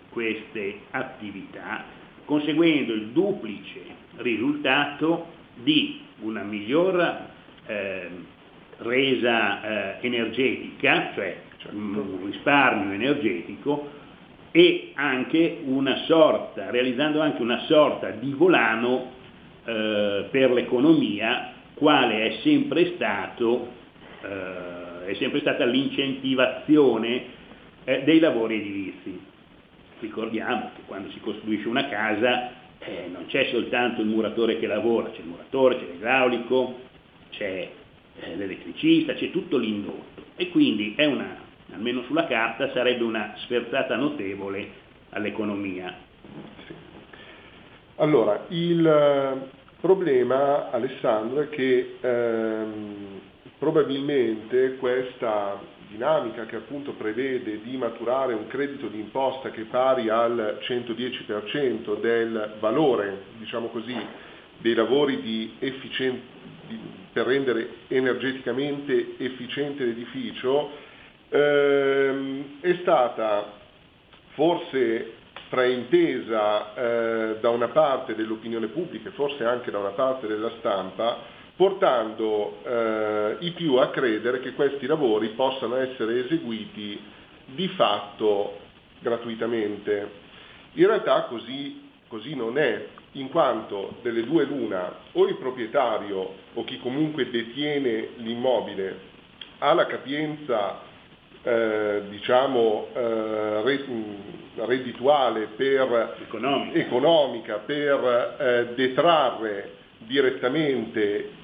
queste attività, conseguendo il duplice risultato di una miglior eh, resa eh, energetica, cioè un risparmio energetico, e anche una sorta, realizzando anche una sorta di volano eh, per l'economia, quale è sempre, stato, eh, è sempre stata l'incentivazione eh, dei lavori edilizi. Ricordiamo che quando si costruisce una casa eh, non c'è soltanto il muratore che lavora, c'è il muratore, c'è l'idraulico, c'è eh, l'elettricista, c'è tutto l'indotto e quindi è una, almeno sulla carta, sarebbe una sferzata notevole all'economia. Allora, il eh, problema, Alessandro, è che ehm, probabilmente questa dinamica che appunto prevede di maturare un credito di imposta che è pari al 110% del valore, diciamo così, dei lavori di efficien- di- per rendere energeticamente efficiente l'edificio, ehm, è stata forse fraintesa eh, da una parte dell'opinione pubblica e forse anche da una parte della stampa, portando eh, i più a credere che questi lavori possano essere eseguiti di fatto gratuitamente. In realtà così, così non è, in quanto delle due l'una o il proprietario o chi comunque detiene l'immobile ha la capienza eh, diciamo eh, re- reddituale per, economica. economica per eh, detrarre direttamente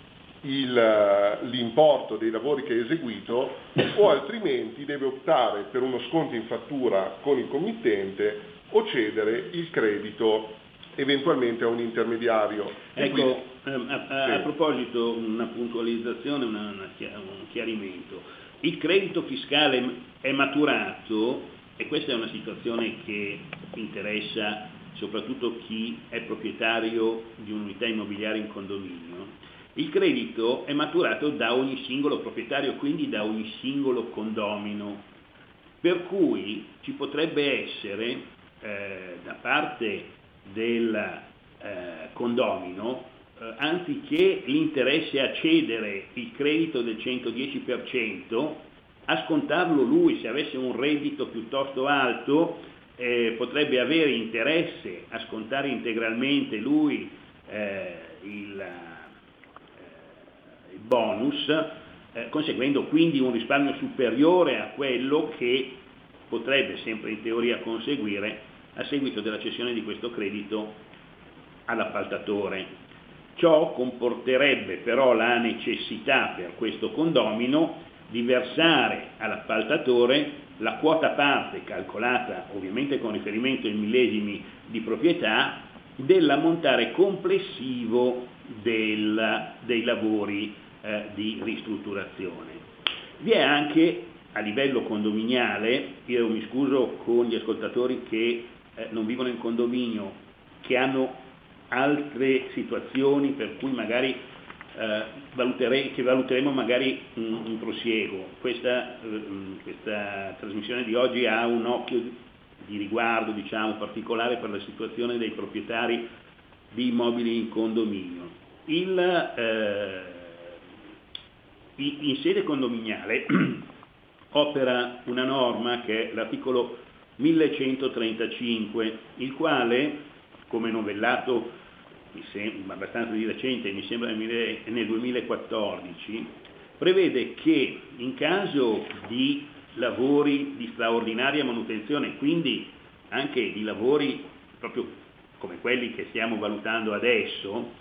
il- l'importo dei lavori che ha eseguito o altrimenti deve optare per uno sconto in fattura con il committente o cedere il credito eventualmente a un intermediario. Ecco, quindi- ehm, a, a- a Sì. proposito, una puntualizzazione, una- una un chiarimento. Il credito fiscale è maturato e questa è una situazione che interessa soprattutto chi è proprietario di un'unità immobiliare in condominio, il credito è maturato da ogni singolo proprietario, quindi da ogni singolo condomino, per cui ci potrebbe essere eh, da parte del eh, condomino, eh, anziché l'interesse a cedere il credito del 110%, a scontarlo lui, se avesse un reddito piuttosto alto, eh, potrebbe avere interesse a scontare integralmente lui eh, il, il bonus, eh, conseguendo quindi un risparmio superiore a quello che potrebbe sempre in teoria conseguire a seguito della cessione di questo credito all'appaltatore. Ciò comporterebbe però la necessità per questo condomino di versare all'appaltatore la quota parte calcolata ovviamente con riferimento ai millesimi di proprietà dell'ammontare complessivo del, dei lavori eh, di ristrutturazione. Vi è anche a livello condominiale, io mi scuso con gli ascoltatori che eh, non vivono in condominio, che hanno altre situazioni per cui magari eh, valutere, che valuteremo magari in, prosieguo. Questa, eh, questa, trasmissione di oggi ha un occhio di riguardo diciamo, particolare per la situazione dei proprietari di immobili in condominio. Il, eh, in sede condominiale opera una norma che è l'articolo 1135, il quale, come novellato abbastanza di recente, mi sembra nel 2014, prevede che in caso di lavori di straordinaria manutenzione, quindi anche di lavori proprio come quelli che stiamo valutando adesso,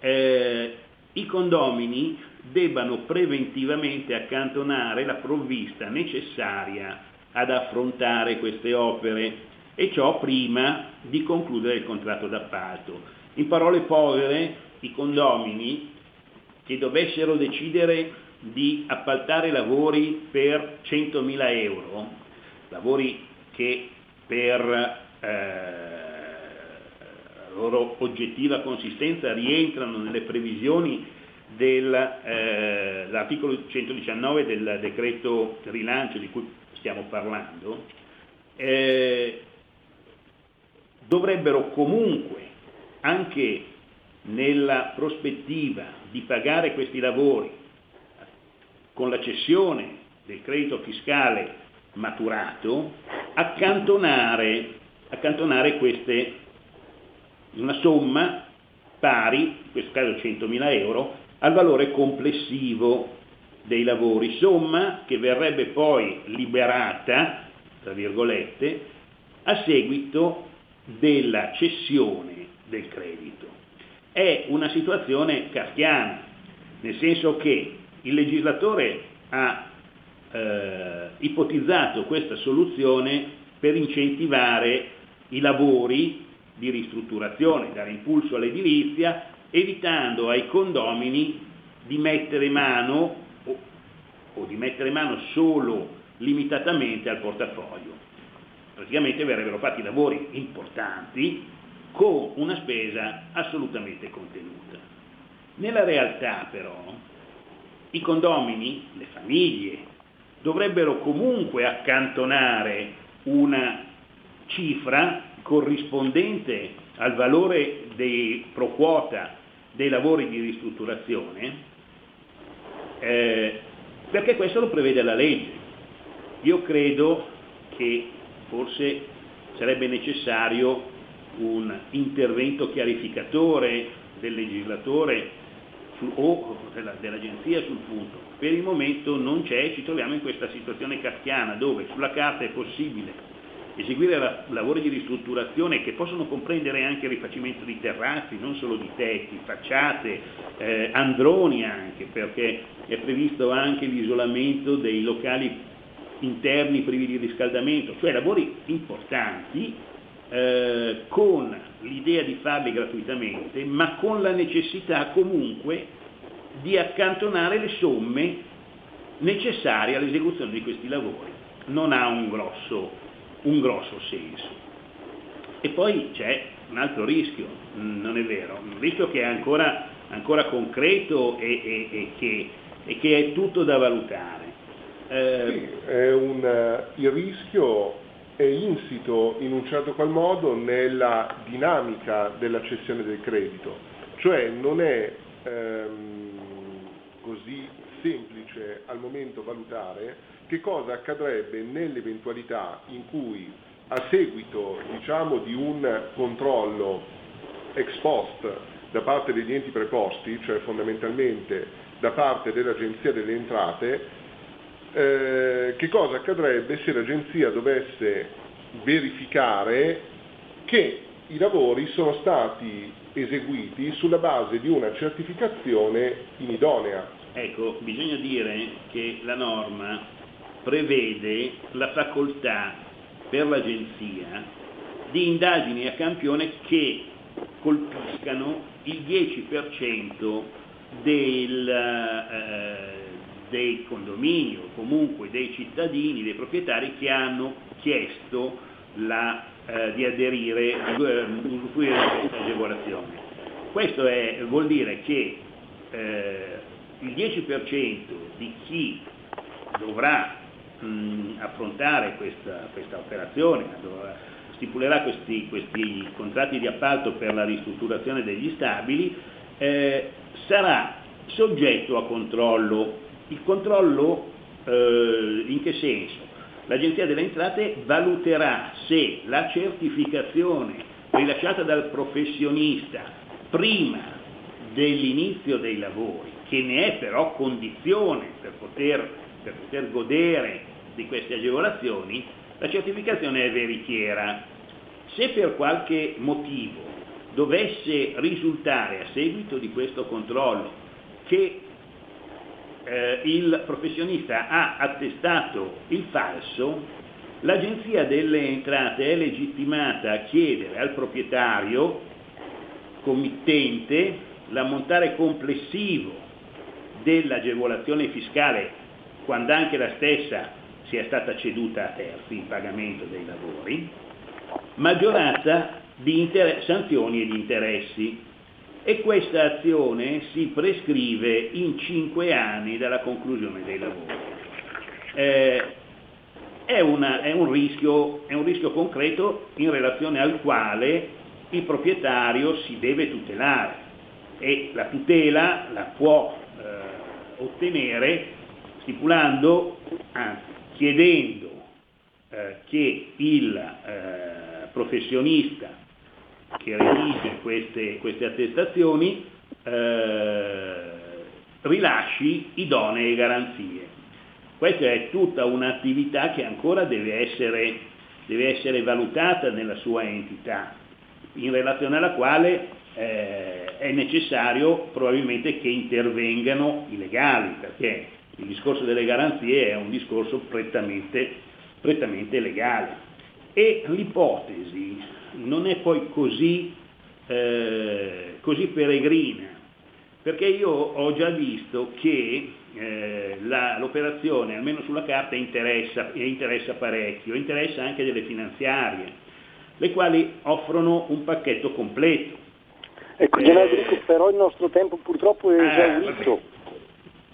eh, i condomini debbano preventivamente accantonare la provvista necessaria ad affrontare queste opere e ciò prima di concludere il contratto d'appalto. In parole povere, i condomini che dovessero decidere di appaltare lavori per 100.000 euro, lavori che per eh, loro oggettiva consistenza rientrano nelle previsioni dell'articolo eh, 119 del decreto rilancio di cui stiamo parlando, eh, dovrebbero comunque anche nella prospettiva di pagare questi lavori con la cessione del credito fiscale maturato, accantonare, accantonare queste, una somma pari, in questo caso 100.000 euro, al valore complessivo dei lavori, somma che verrebbe poi liberata, tra virgolette, a seguito della cessione del credito. È una situazione kafkiana, nel senso che il legislatore ha eh, ipotizzato questa soluzione per incentivare i lavori di ristrutturazione, dare impulso all'edilizia, evitando ai condomini di mettere mano o, o di mettere mano solo limitatamente al portafoglio. Praticamente verrebbero fatti lavori importanti con una spesa assolutamente contenuta. Nella realtà però i condomini, le famiglie, dovrebbero comunque accantonare una cifra corrispondente al valore dei pro quota dei lavori di ristrutturazione, eh, perché questo lo prevede la legge. Io credo che forse sarebbe necessario un intervento chiarificatore del legislatore o della, dell'agenzia sul punto. Per il momento non c'è, ci troviamo in questa situazione kafkiana dove sulla carta è possibile eseguire la, lavori di ristrutturazione che possono comprendere anche il rifacimento di terrazzi, non solo di tetti, facciate, eh, androni anche, perché è previsto anche l'isolamento dei locali interni privi di riscaldamento, cioè lavori importanti eh, con l'idea di farli gratuitamente, ma con la necessità comunque di accantonare le somme necessarie all'esecuzione di questi lavori. Non ha un grosso un grosso senso. E poi c'è un altro rischio, mm, non è vero, un rischio che è ancora, ancora concreto e, e- e che, e che è tutto da valutare. Eh, Sì, un, eh, il rischio è insito in un certo qual modo nella dinamica della cessione del credito, cioè non è ehm, così semplice al momento valutare che cosa accadrebbe nell'eventualità in cui a seguito diciamo, di un controllo ex post da parte degli enti preposti, cioè fondamentalmente da parte dell'Agenzia delle Entrate, eh, che cosa accadrebbe se l'agenzia dovesse verificare che i lavori sono stati eseguiti sulla base di una certificazione inidonea. Ecco, bisogna dire che la norma prevede la facoltà per l'agenzia di indagini a campione che colpiscano il 10% del, eh, dei condomini o comunque dei cittadini, dei proprietari che hanno chiesto la, eh, di aderire, di usufruire di questa agevolazione. Questo è- vuol dire che eh, il 10% di chi dovrà mh, affrontare questa, questa operazione, dovrà- stipulerà questi, questi contratti di appalto per la ristrutturazione degli stabili, eh, sarà soggetto a controllo. Il controllo eh, in che senso? L'Agenzia delle Entrate valuterà se la certificazione rilasciata dal professionista prima dell'inizio dei lavori, che ne è però condizione per poter, per poter godere di queste agevolazioni, la certificazione è veritiera. Se per qualche motivo dovesse risultare a seguito di questo controllo che eh, il professionista ha attestato il falso, l'Agenzia delle Entrate è legittimata a chiedere al proprietario committente l'ammontare complessivo dell'agevolazione fiscale quando anche la stessa sia stata ceduta a terzi in pagamento dei lavori, maggiorata di inter- sanzioni e di interessi. E questa azione si prescrive in cinque anni dalla conclusione dei lavori. Eh, è, una- è un rischio, è un rischio concreto in relazione al quale il proprietario si deve tutelare e la tutela la può eh, ottenere stipulando, anzi chiedendo eh, che il eh, professionista che redige queste, queste attestazioni eh, rilasci idonee garanzie. Questa è tutta un'attività che ancora deve essere, deve essere valutata nella sua entità, in relazione alla quale eh, è necessario probabilmente che intervengano i legali, perché il discorso delle garanzie è un discorso prettamente, prettamente legale. E l'ipotesi non è poi così, eh, così peregrina, perché io ho già visto che eh, la- l'operazione, almeno sulla carta, interessa, interessa parecchio, interessa anche delle finanziarie, le quali offrono un pacchetto completo. Ecco, Brico, però il nostro tempo purtroppo è Ah, esaurito.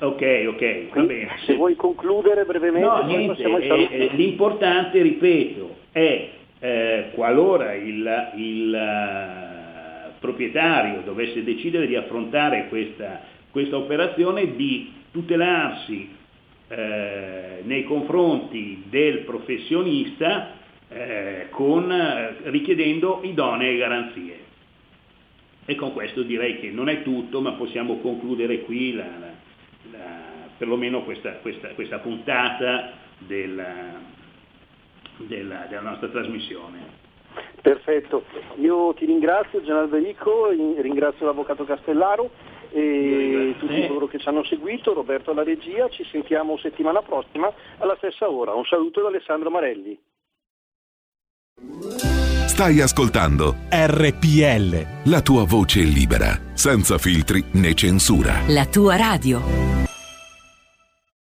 Ok, ok, va Quindi, bene. se vuoi concludere brevemente, No, niente, eh, eh, l'importante, ripeto, è eh, qualora il, il, eh, proprietario dovesse decidere di affrontare questa, questa operazione, di tutelarsi eh, nei confronti del professionista eh, con, richiedendo idonee garanzie. E con questo direi che non è tutto, ma possiamo concludere qui la- la- perlomeno questa, questa- questa puntata della, della- della nostra trasmissione. Perfetto, io ti ringrazio General Berico, in- ringrazio l'Avvocato Castellaro e tutti coloro che ci hanno seguito, Roberto alla regia, ci sentiamo settimana prossima alla stessa ora. Un saluto da Alessandro Marelli. Stai ascoltando RPL. La tua voce libera, senza filtri né censura. La tua radio.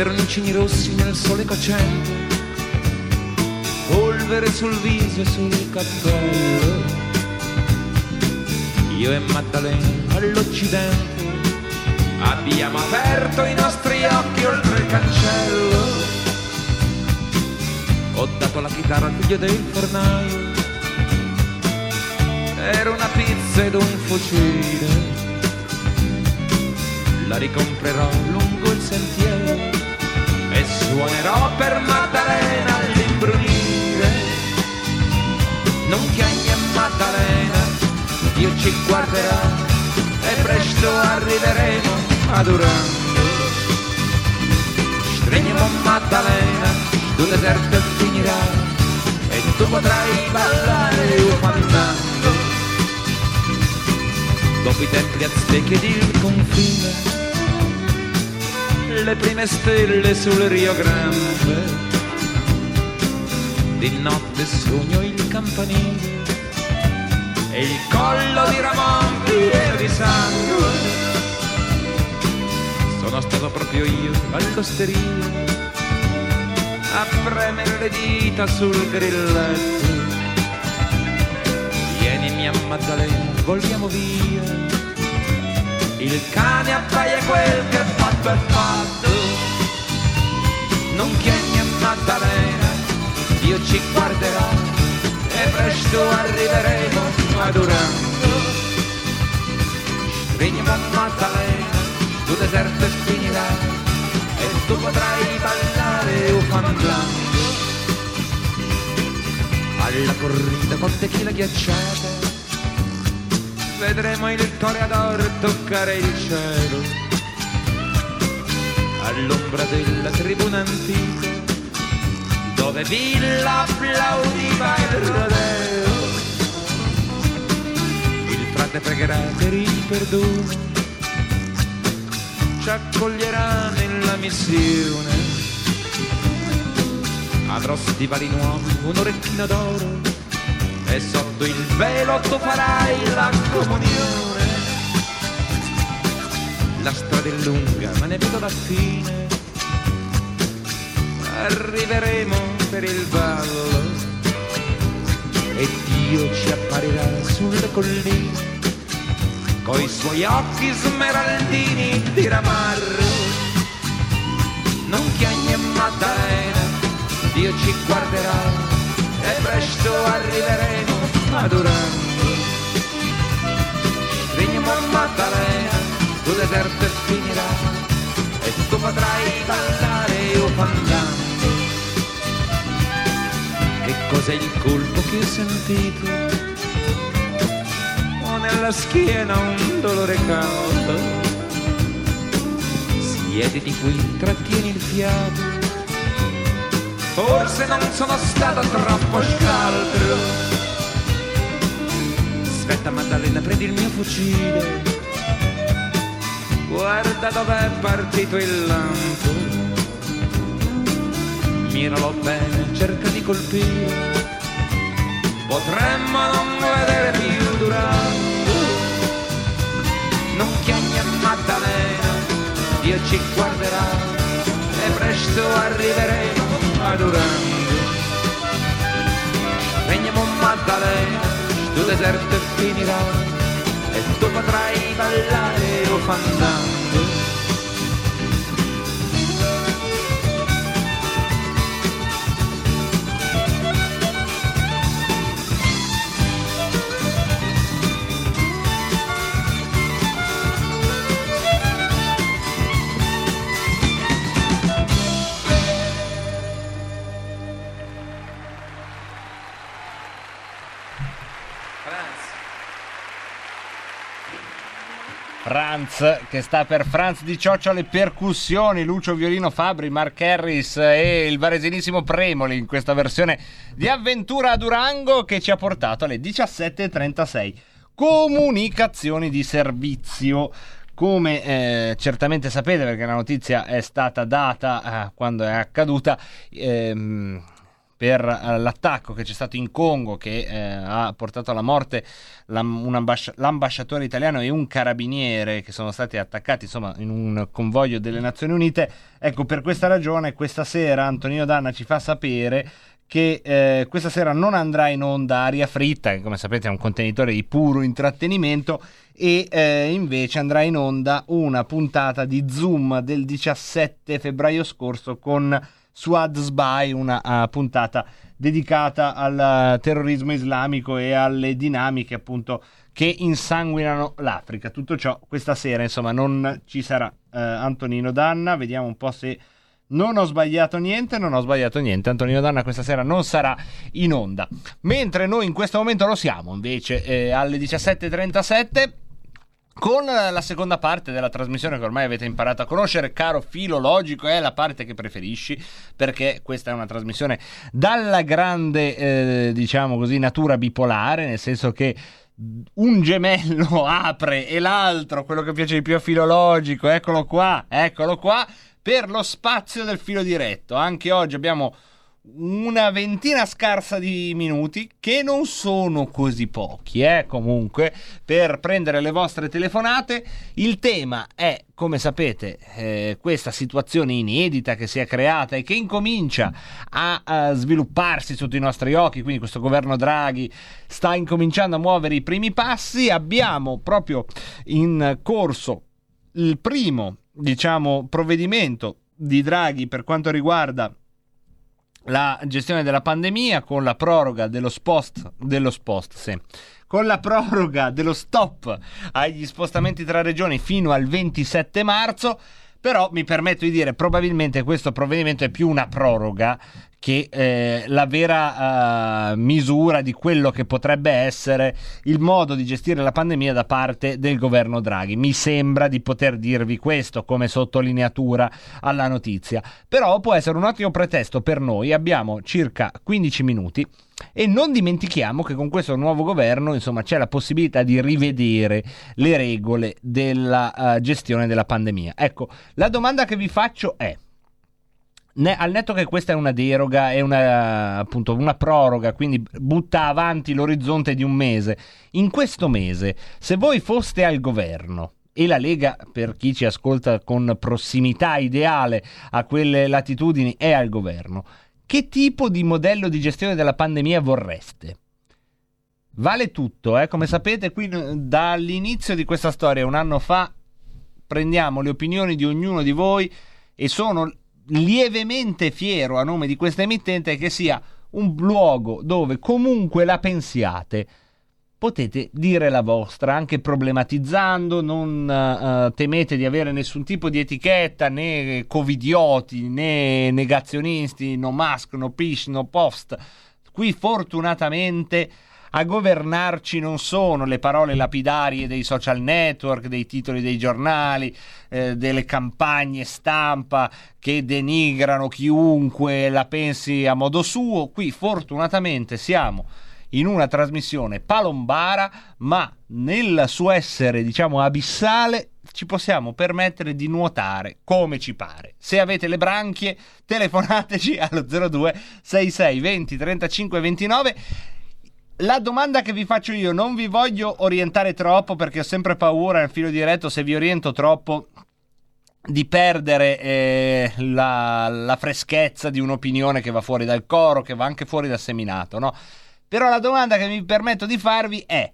Dei peroncini rossi nel sole cocente, polvere sul viso e sul cappello. Io e Maddalena all'Occidente abbiamo aperto i nostri occhi oltre il cancello. Ho dato la chitarra al figlio del fornaio, era una pizza ed un fucile. La ricomprerò lungo il sentiero suonerò per Maddalena all'imbrunire. Non chiami a Maddalena, Dio ci guarderà e presto arriveremo ad Urando. Stringiamo Maddalena, tu deserto finirà e tu potrai ballare ufannando. Dopo i templi aztechi ed il confine le prime stelle sul Rio Grande. Di notte sogno il campanile e il collo di Ramon pieno di sangue. Sono stato proprio io all'osteria a premere le dita sul grilletto. Vienimi a Maddalena, vogliamo via il cane appaia quel che fatto. Non chiami a Maddalena, Dio ci guarderà e presto arriveremo Urando. Stringiamo a Maddalena, tu deserto finirà e tu potrai ballare ufandando. Alla corrida con tequila ghiacciata vedremo il toreador toccare il cielo all'ombra della tribuna antica dove Villa applaudiva il rodeo il frate pregherà per il perdono ci accoglierà nella missione avrò stivali nuovi un orecchino d'oro e sotto il velo tu farai la comunione. La strada è lunga, ma ne vedo la fine. Arriveremo per il ballo e Dio ci apparirà sulle colline coi suoi occhi smeraldini di ramarro. Non chiami a Maddalena, Dio ci guarderà e presto arriveremo ad Urando. Stringiamo a Maddalena, deserto finirà, e tu potrai ballare ufandando. Che cos'è il colpo che ho sentito? Ho nella schiena un dolore caldo. Siediti qui, trattieni il fiato Forse non sono stato troppo scaltro. Aspetta Maddalena, prendi il mio fucile. Guarda dov'è partito il lampo. Miralo bene, cerca di colpire. Potremmo non vedere più Durango. Non chiami a Maddalena, Dio ci guarderà e presto arriveremo a. Veniamo Maddalena, tu deserto finirà e tu potrai ballare o fandango. Che sta per Franz di Cioccio alle percussioni, Lucio Violino Fabri, Mark Harris e il varesinissimo Premoli in questa versione di Avventura a Durango che ci ha portato alle 17.36. Comunicazioni di servizio. Come eh, certamente sapete, perché la notizia è stata data eh, quando è accaduta, ehm, per eh, l'attacco che c'è stato in Congo che eh, ha portato alla morte l'ambasciatore italiano e un carabiniere che sono stati attaccati insomma in un convoglio delle Nazioni Unite. Ecco, per questa ragione questa sera Antonino Danna ci fa sapere che eh, questa sera non andrà in onda Aria Fritta, che come sapete è un contenitore di puro intrattenimento, e eh, invece andrà in onda una puntata di Zoom del 17 febbraio scorso con Suad Sbai, una uh, puntata dedicata al uh, terrorismo islamico e alle dinamiche appunto che insanguinano l'Africa. Tutto ciò questa sera, insomma, non ci sarà uh, Antonino Danna, vediamo un po' se non ho sbagliato niente, non ho sbagliato niente. Antonino Danna questa sera non sarà in onda. Mentre noi in questo momento lo siamo, invece, eh, alle 17.37 con la seconda parte della trasmissione che ormai avete imparato a conoscere, caro filologico, è la parte che preferisci perché questa è una trasmissione dalla grande, eh, diciamo così, natura bipolare, nel senso che un gemello apre e l'altro, quello che piace di più a filologico, eccolo qua, eccolo qua, per lo spazio del filo diretto. Anche oggi abbiamo una ventina scarsa di minuti che non sono così pochi, eh, comunque, per prendere le vostre telefonate. Il tema è, come sapete, eh, questa situazione inedita che si è creata e che incomincia a, a svilupparsi sotto i nostri occhi, quindi questo governo Draghi sta incominciando a muovere i primi passi. Abbiamo proprio in corso il primo, diciamo, provvedimento di Draghi per quanto riguarda la gestione della pandemia con la proroga dello spost, dello spost sì. con la proroga dello stop agli spostamenti tra regioni fino al 27 marzo però mi permetto di dire probabilmente questo provvedimento è più una proroga che eh, la vera uh, misura di quello che potrebbe essere il modo di gestire la pandemia da parte del governo Draghi. Mi sembra di poter dirvi questo come sottolineatura alla notizia, però può essere un ottimo pretesto per noi. Abbiamo circa 15 minuti e non dimentichiamo che con questo nuovo governo insomma, c'è la possibilità di rivedere le regole della uh, gestione della pandemia. Ecco, la domanda che vi faccio è ne, al netto che questa è una deroga, è una, appunto, una proroga, quindi butta avanti l'orizzonte di un mese, in questo mese, se voi foste al governo, e la Lega, per chi ci ascolta con prossimità ideale a quelle latitudini, è al governo, che tipo di modello di gestione della pandemia vorreste? Vale tutto, eh? come sapete, qui dall'inizio di questa storia, un anno fa, prendiamo le opinioni di ognuno di voi e sono lievemente fiero a nome di questa emittente che sia un luogo dove comunque la pensiate. Potete dire la vostra anche problematizzando non uh, temete di avere nessun tipo di etichetta né covidioti né negazionisti no mask no pish no post. Qui fortunatamente A governarci non sono le parole lapidarie dei social network, dei titoli dei giornali, eh, delle campagne stampa che denigrano chiunque la pensi a modo suo. Qui fortunatamente siamo in una trasmissione palombara, ma nel suo essere, diciamo, abissale, ci possiamo permettere di nuotare come ci pare. Se avete le branchie, telefonateci allo 02 66 20 35 29. La domanda che vi faccio io, non vi voglio orientare troppo perché ho sempre paura nel filo diretto, se vi oriento troppo di perdere eh, la, la freschezza di un'opinione che va fuori dal coro, che va anche fuori dal seminato, no? Però la domanda che mi permetto di farvi è: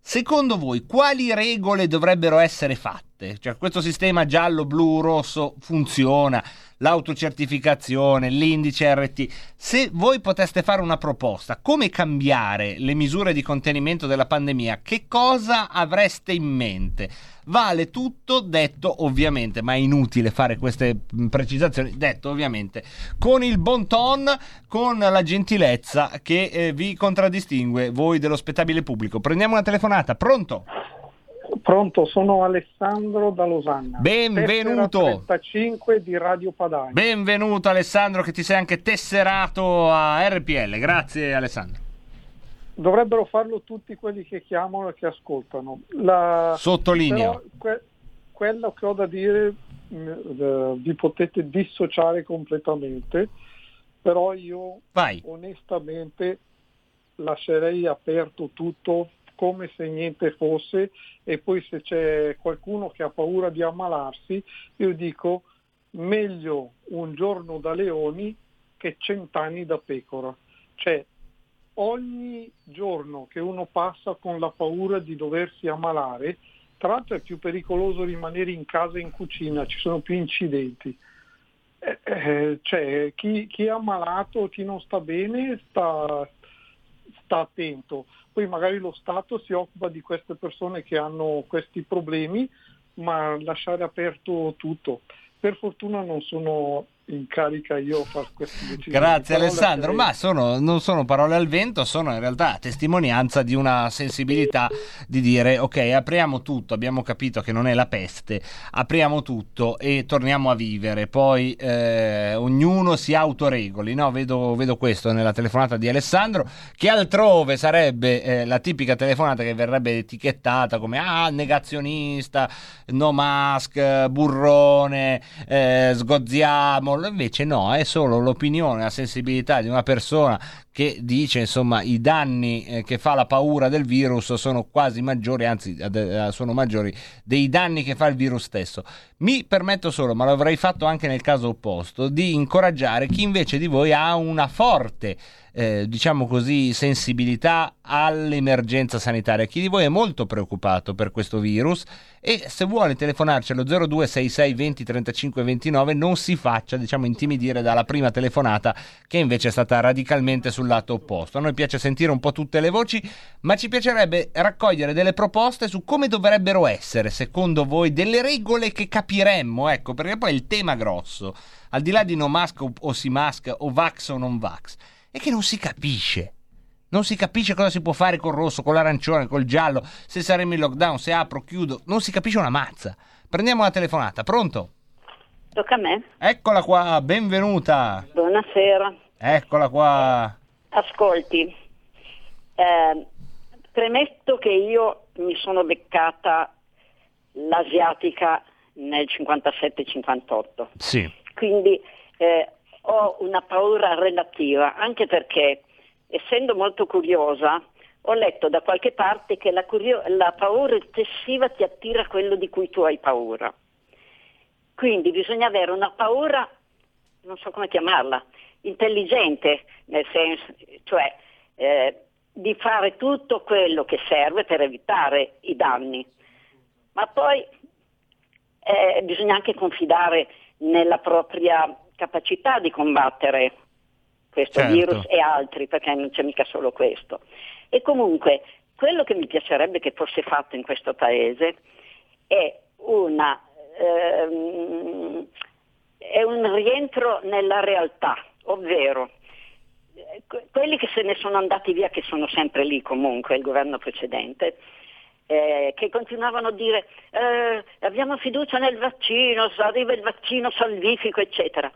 secondo voi quali regole dovrebbero essere fatte? Cioè, questo sistema giallo, blu, rosso funziona, l'autocertificazione, l'indice RT. Se voi poteste fare una proposta, come cambiare le misure di contenimento della pandemia, che cosa avreste in mente? Vale tutto detto ovviamente, ma è inutile fare queste precisazioni, detto ovviamente con il bon ton, con la gentilezza che eh, vi contraddistingue voi dello spettabile pubblico. Prendiamo una telefonata, pronto? Pronto, sono Alessandro da Losanna. Benvenuto. Tessera 35 di Radio Padania. Benvenuto Alessandro che ti sei anche tesserato a RPL, grazie Alessandro. Dovrebbero farlo tutti quelli che chiamano e che ascoltano. La... Sottolineo. Que- quello che ho da dire mh, eh, vi potete dissociare completamente, però io Vai. onestamente lascerei aperto tutto come se niente fosse e poi se c'è qualcuno che ha paura di ammalarsi, io dico meglio un giorno da leoni che cent'anni da pecora. Cioè ogni giorno che uno passa con la paura di doversi ammalare, tra l'altro è più pericoloso rimanere in casa e in cucina, ci sono più incidenti. Eh, eh, cioè, chi, chi è ammalato, chi non sta bene, sta, sta attento. Poi magari lo Stato si occupa di queste persone che hanno questi problemi, ma lasciare aperto tutto. Per fortuna non sono in carica io a fare queste decisioni. Grazie Alessandro, lascerei- ma sono- non sono parole al vento, sono in realtà testimonianza di una sensibilità di dire ok apriamo tutto, abbiamo capito che non è la peste, apriamo tutto e torniamo a vivere, poi eh, ognuno si autoregoli, no? vedo, vedo questo nella telefonata di Alessandro, che altrove sarebbe eh, la tipica telefonata che verrebbe etichettata come ah negazionista, no mask, burrone, eh, sgozziamo, invece no, è solo l'opinione, la sensibilità di una persona che dice insomma i danni eh, che fa la paura del virus sono quasi maggiori, anzi eh, sono maggiori dei danni che fa il virus stesso. Mi permetto solo, ma l'avrei fatto anche nel caso opposto, di incoraggiare chi invece di voi ha una forte eh, diciamo così, sensibilità all'emergenza sanitaria. Chi di voi è molto preoccupato per questo virus e se vuole telefonarci allo 0266 20 35 29 non si faccia, diciamo, intimidire dalla prima telefonata che invece è stata radicalmente sul lato opposto. A noi piace sentire un po' tutte le voci, ma ci piacerebbe raccogliere delle proposte su come dovrebbero essere, secondo voi, delle regole che capiremmo, ecco, perché poi è il tema grosso, al di là di no mask o, o si mask o vax o non vax è che non si capisce. Non si capisce cosa si può fare col rosso, con l'arancione, col giallo, se saremo in lockdown, se apro, chiudo. Non si capisce una mazza. Prendiamo la telefonata, pronto? Tocca a me. Eccola qua, benvenuta. Buonasera. Eccola qua. Ascolti, eh, premetto che io mi sono beccata l'asiatica nel 57-58, Sì. quindi eh, ho una paura relativa, anche perché essendo molto curiosa ho letto da qualche parte che la, curio- la paura eccessiva ti attira quello di cui tu hai paura. Quindi bisogna avere una paura, non so come chiamarla, intelligente, nel senso, cioè eh, di fare tutto quello che serve per evitare i danni. Ma poi eh, bisogna anche confidare nella propria capacità di combattere questo Certo. virus e altri, perché non c'è mica solo questo. E comunque quello che mi piacerebbe che fosse fatto in questo paese è una ehm, è un rientro nella realtà, ovvero que- quelli che se ne sono andati via, che sono sempre lì comunque, il governo precedente, eh, che continuavano a dire eh, abbiamo fiducia nel vaccino, arriva il vaccino salvifico, eccetera.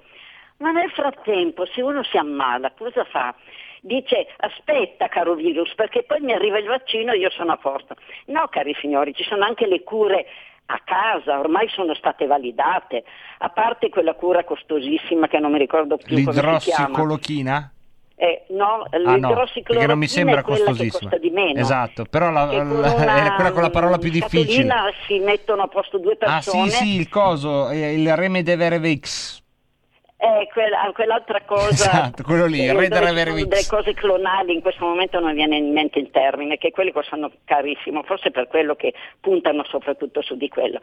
Ma nel frattempo, se uno si ammala, cosa fa? Dice aspetta caro virus, perché poi mi arriva il vaccino e io sono a posto. No, cari signori, ci sono anche le cure a casa, ormai sono state validate, a parte quella cura costosissima che non mi ricordo più come si chiama. L'idrossicolochina? Eh, no, Ah no, perché non mi sembra costosissima. costa di meno. Esatto, però la- la- è quella con la parola più difficile. si mettono a posto due Ah persone. sì, sì, il coso, eh, il Remedevere-Vx. Eh, quella- quell'altra cosa. Esatto, quello lì, sono Vx. delle cose clonali, in questo momento non viene in mente il termine, che quelli costano carissimo, forse per quello che puntano soprattutto su di quello.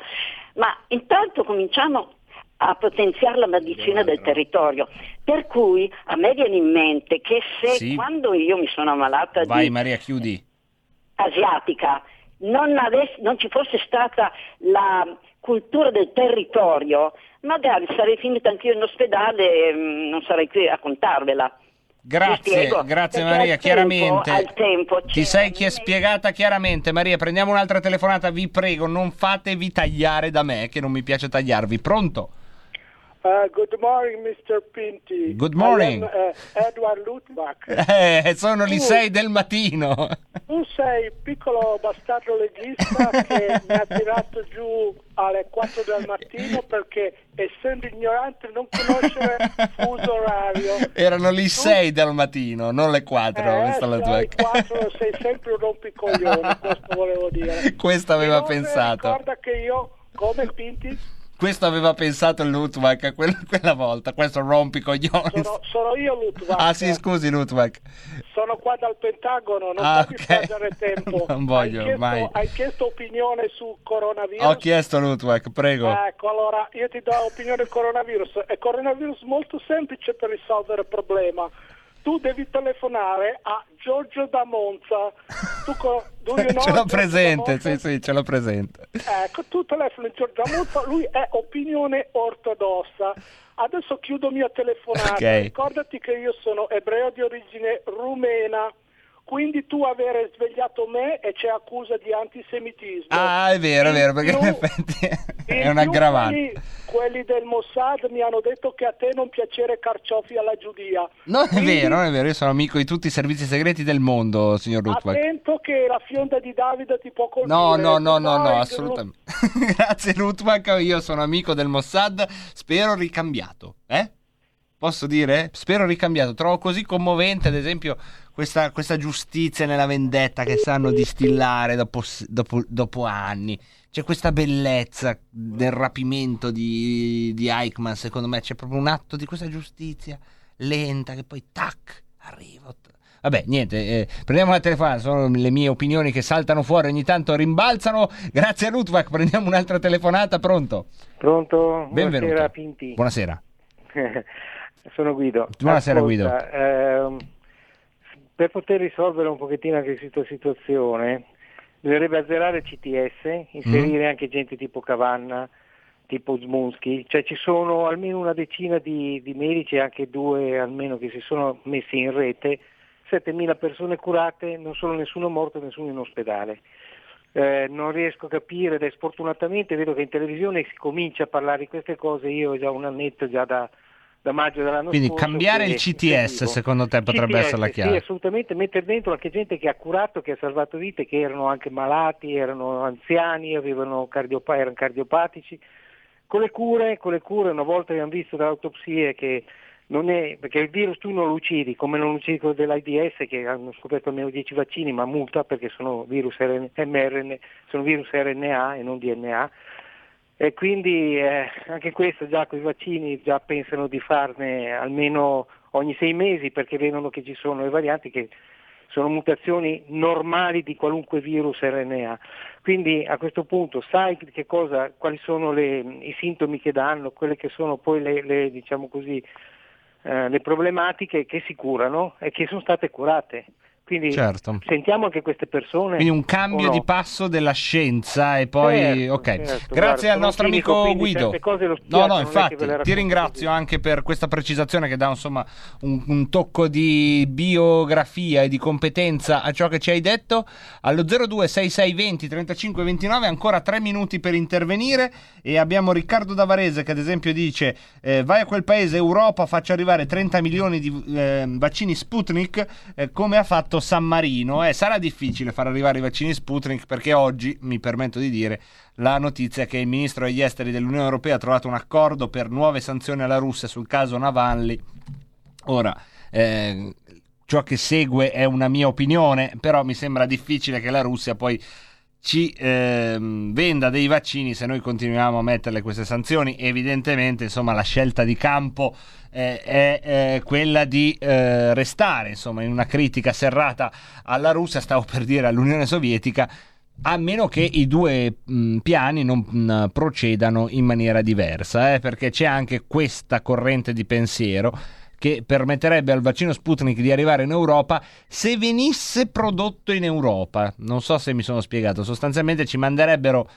Ma intanto cominciamo a potenziare la medicina del territorio, per cui a me viene in mente che se Sì. quando io mi sono ammalata Vai di Maria, chiudi. asiatica non, avess- non ci fosse stata la cultura del territorio, magari sarei finita anch'io in ospedale e mm, non sarei qui a contarvela. Grazie, grazie Maria, chiaramente. Tempo, tempo Ti sei chi è spiegata chiaramente. Maria, prendiamo un'altra telefonata, vi prego, non fatevi tagliare da me, che non mi piace tagliarvi. Pronto? Uh, good morning, Mr. Pinti. Good morning. Am, uh, Edward Lutbach. Eh, sono le Tu- 6 del mattino. Tu sei piccolo bastardo leghista che mi ha tirato giù alle 4 del mattino perché, essendo ignorante, non conoscere fuso orario. Erano le 6 del mattino, non le 4. Eh, questa è la tua- sei 4, sei sempre un rompicoglioni, questo volevo dire. Questo aveva pensato. Ricorda che io, come Pinti, Questo aveva pensato il Lutwak quella, quella volta. Questo rompicoglioni. sono, sono io Lutbach. Ah sì, scusi Lutwak. Sono qua dal Pentagono, non Ah, puoi ok. perdere tempo. Non voglio, hai chiesto, mai. Hai chiesto opinione su coronavirus? Ho chiesto Lutwak, prego. Ecco, allora io ti do opinione coronavirus. È coronavirus molto semplice per risolvere il problema. Tu devi telefonare a Giorgio da Monza. Tu, co- ce l'ho presente, sì, sì, ce l'ho presente. Ecco, tu telefoni a Giorgio da Monza, lui è opinione ortodossa. Adesso chiudo mia telefonata. Ok. Ricordati che io sono ebreo di origine rumena. Quindi tu avere svegliato me e c'è accusa di antisemitismo. Ah, è vero, è vero, perché in effetti è un aggravante. Quelli, quelli del Mossad mi hanno detto che a te non piacere carciofi alla giudia. Non è Quindi vero, non è vero, io sono amico di tutti i servizi segreti del mondo, signor Lutwak. Attento che la fionda di Davide ti può colpire. No, no, no, no, no, assolutamente. Grazie Lutwak, io sono amico del Mossad, spero ricambiato, eh? Posso dire? Spero ricambiato. Trovo così commovente, ad esempio, questa, questa giustizia nella vendetta che sanno distillare dopo, dopo- dopo anni. C'è questa bellezza del rapimento di, di Eichmann, secondo me. C'è proprio un atto di questa giustizia lenta che poi tac, arriva. Vabbè, niente, eh, prendiamo la telefonata, sono le mie opinioni che saltano fuori, ogni tanto rimbalzano. Grazie a Lutvak, prendiamo un'altra telefonata, pronto? Pronto? Benvenuto. Buonasera Pinti. Buonasera. Sono Guido. Buonasera, Ascolta, Guido. ehm, per poter risolvere un pochettino anche questa situazione, bisognerebbe azzerare il CTS, inserire anche gente tipo Cavanna, tipo Zmunski, cioè ci sono almeno una decina di, di medici, anche due almeno che si sono messi in rete, 7.000 persone curate, non solo nessuno morto, nessuno in ospedale. Eh, non riesco a capire ed è sfortunatamente vedo che in televisione si comincia a parlare di queste cose, io ho già un annetto già da, da maggio dell'anno Quindi scorso. cambiare che il CTS secondo te potrebbe CTS, essere la Sì, chiave? assolutamente, mettere dentro anche gente che ha curato, che ha salvato vite, che erano anche malati, erano anziani, avevano cardiopa- erano cardiopatici. Con le cure, con le cure, una volta abbiamo visto dalle autopsie che non è, perché il virus tu non lo uccidi, come non uccidi quello dell'AIDS che hanno scoperto almeno 10 vaccini, ma multa perché sono virus RN mRNA, sono virus RNA e non DNA. E quindi eh, anche questo già con i vaccini già pensano di farne almeno ogni sei mesi perché vedono che ci sono le varianti che sono mutazioni normali di qualunque virus RNA. Quindi a questo punto sai cosa, quali sono le- i sintomi che danno, quelle che sono poi le, le, diciamo così, eh, le problematiche che si curano e che sono state curate. Quindi Certo. sentiamo anche queste persone. Quindi un cambio no? di passo della scienza e poi... Certo, ok, certo. grazie Guarda, al nostro amico Guido. No, spiace, no, che infatti, ti ringrazio anche per questa precisazione che dà insomma un, un tocco di biografia e di competenza a ciò che ci hai detto. Allo 026620 35 29 ancora tre minuti per intervenire e abbiamo Riccardo Davarese che ad esempio dice eh, vai a quel paese Europa faccio arrivare 30 milioni di eh, vaccini Sputnik eh, come ha fatto San Marino. Eh, sarà difficile far arrivare i vaccini Sputnik perché oggi, mi permetto di dire, la notizia è che il ministro degli esteri dell'Unione Europea ha trovato un accordo per nuove sanzioni alla Russia sul caso Navalny. Ora, eh, ciò che segue è una mia opinione, però mi sembra difficile che la Russia poi ci ehm, venda dei vaccini se noi continuiamo a metterle queste sanzioni. Evidentemente, insomma, la scelta di campo eh, è eh, quella di eh, restare insomma, in una critica serrata alla Russia, stavo per dire all'Unione Sovietica, a meno che i due mh, piani non mh, procedano in maniera diversa, eh, perché c'è anche questa corrente di pensiero che permetterebbe al vaccino Sputnik di arrivare in Europa se venisse prodotto in Europa. Non so se mi sono spiegato, sostanzialmente ci manderebbero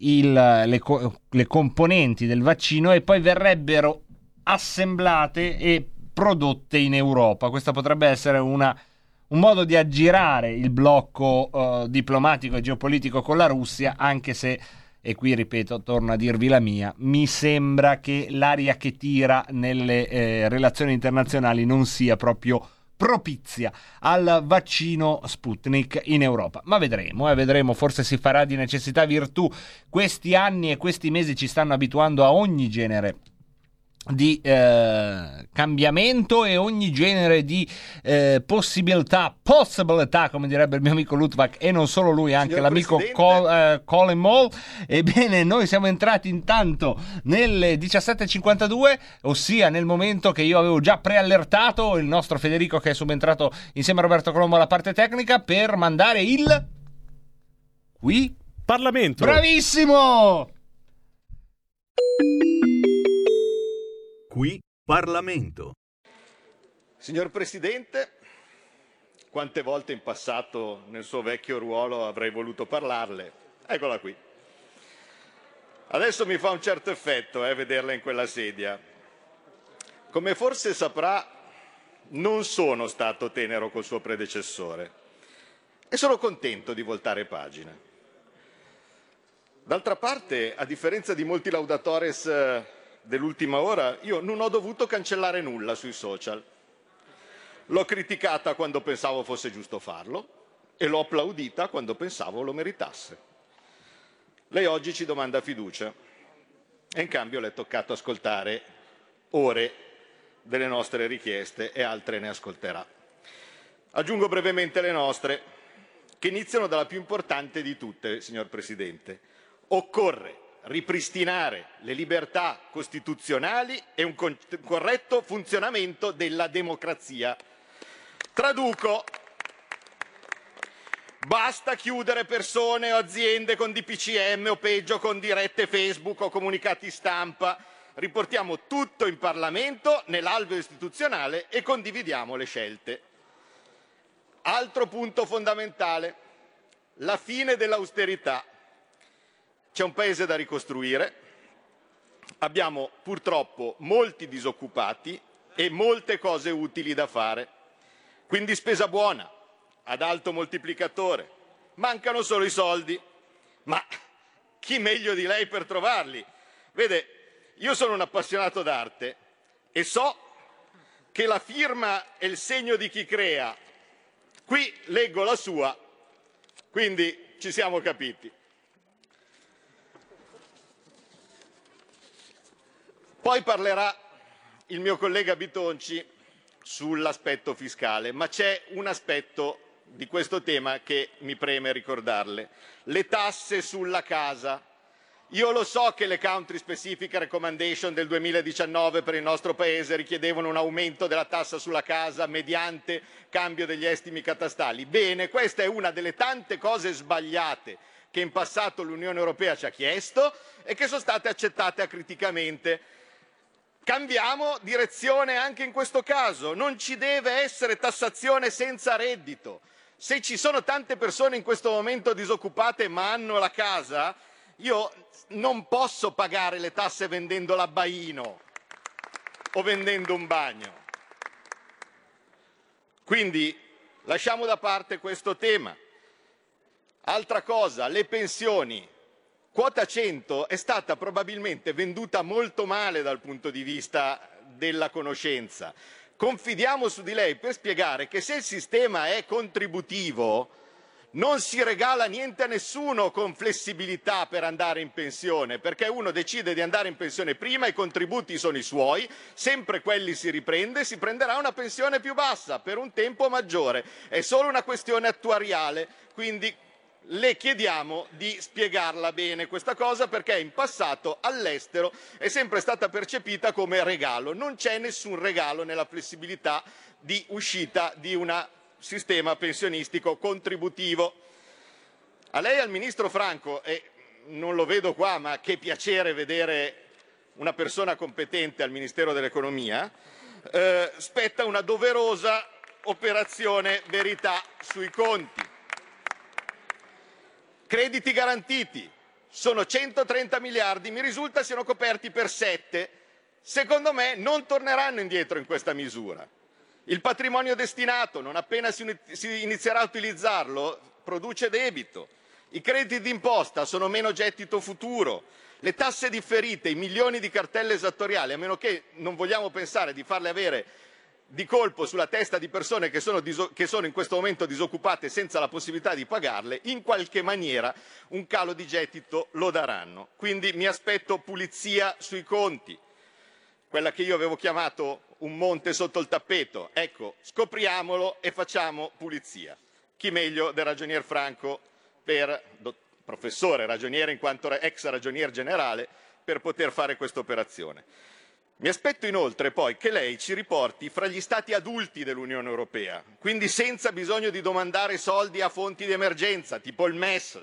il- le, le componenti del vaccino e poi verrebbero assemblate e prodotte in Europa. Questa potrebbe essere una un modo di aggirare il blocco eh, diplomatico e geopolitico con la Russia, anche se, e qui ripeto, torno a dirvi la mia, mi sembra che l'aria che tira nelle eh, relazioni internazionali non sia proprio propizia al vaccino Sputnik in Europa. Ma vedremo, eh, vedremo, forse si farà di necessità virtù. Questi anni e questi mesi ci stanno abituando a ogni genere di eh, cambiamento e ogni genere di eh, possibilità, possibilità, come direbbe il mio amico Lutvak, e non solo lui, anche Signor l'amico. Col, eh, Colin Moll. Ebbene, noi siamo entrati intanto nelle 17.52, ossia nel momento che io avevo già preallertato il nostro Federico che è subentrato insieme a Roberto Colombo alla parte tecnica per mandare il... Qui? Parlamento. Bravissimo! Qui Parlamento. Signor Presidente, quante volte in passato nel suo vecchio ruolo avrei voluto parlarle? Eccola qui. Adesso mi fa un certo effetto eh, vederla in quella sedia. Come forse saprà, non sono stato tenero col suo predecessore e sono contento di voltare pagina. D'altra parte, a differenza di molti laudatores eh, dell'ultima ora, io non ho dovuto cancellare nulla sui social. L'ho criticata quando pensavo fosse giusto farlo e l'ho applaudita quando pensavo lo meritasse. Lei oggi ci domanda fiducia e in cambio le è toccato ascoltare ore delle nostre richieste e altre ne ascolterà. Aggiungo brevemente le nostre, che iniziano dalla più importante di tutte, signor Presidente. Occorre ripristinare le libertà costituzionali e un corretto funzionamento della democrazia. Traduco. Basta chiudere persone o aziende con DPCM o peggio con dirette Facebook o comunicati stampa. Riportiamo tutto in Parlamento, nell'alveo istituzionale e condividiamo le scelte. Altro punto fondamentale, la fine dell'austerità. C'è un paese da ricostruire, abbiamo purtroppo molti disoccupati e molte cose utili da fare. Quindi spesa buona, ad alto moltiplicatore. Mancano solo i soldi. Ma chi meglio di lei per trovarli? Vede, io sono un appassionato d'arte e so che la firma è il segno di chi crea. Qui leggo la sua, quindi ci siamo capiti. Poi parlerà il mio collega Bitonci sull'aspetto fiscale, ma c'è un aspetto di questo tema che mi preme ricordarle. Le tasse sulla casa. Io lo so che le country specific recommendation del 2019 per il nostro Paese richiedevano un aumento della tassa sulla casa mediante cambio degli estimi catastali. Bene, questa è una delle tante cose sbagliate che in passato l'Unione Europea ci ha chiesto e che sono state accettate acriticamente. Cambiamo direzione anche in questo caso, non ci deve essere tassazione senza reddito. Se ci sono tante persone in questo momento disoccupate ma hanno la casa, io non posso pagare le tasse vendendo l'abbaino o vendendo un bagno. Quindi lasciamo da parte questo tema. Altra cosa, le pensioni. Quota 100 è stata probabilmente venduta molto male dal punto di vista della conoscenza. Confidiamo su di lei per spiegare che se il sistema è contributivo non si regala niente a nessuno con flessibilità per andare in pensione, perché uno decide di andare in pensione prima, i contributi sono i suoi, sempre quelli si riprende, si prenderà una pensione più bassa per un tempo maggiore. È solo una questione attuariale, quindi le chiediamo di spiegarla bene questa cosa perché in passato all'estero è sempre stata percepita come regalo. Non c'è nessun regalo nella flessibilità di uscita di un sistema pensionistico contributivo. A lei al ministro Franco, e non lo vedo qua, ma che piacere vedere una persona competente al Ministero dell'Economia, eh, spetta una doverosa operazione verità sui conti. Crediti garantiti sono 130 miliardi, mi risulta siano coperti per 7. Secondo me non torneranno indietro in questa misura. Il patrimonio destinato, non appena si inizierà a utilizzarlo, produce debito. I crediti d'imposta sono meno gettito futuro. Le tasse differite, i milioni di cartelle esattoriali, a meno che non vogliamo pensare di farle avere di colpo sulla testa di persone che sono, che sono, in questo momento disoccupate senza la possibilità di pagarle, in qualche maniera un calo di gettito lo daranno. Quindi mi aspetto pulizia sui conti, quella che io avevo chiamato un monte sotto il tappeto. Ecco, scopriamolo e facciamo pulizia. Chi meglio del ragionier Franco per professore ragioniere in quanto ex ragionier generale per poter fare questa operazione. Mi aspetto inoltre poi che lei ci riporti fra gli Stati adulti dell'Unione Europea, quindi senza bisogno di domandare soldi a fonti di emergenza, tipo il MES,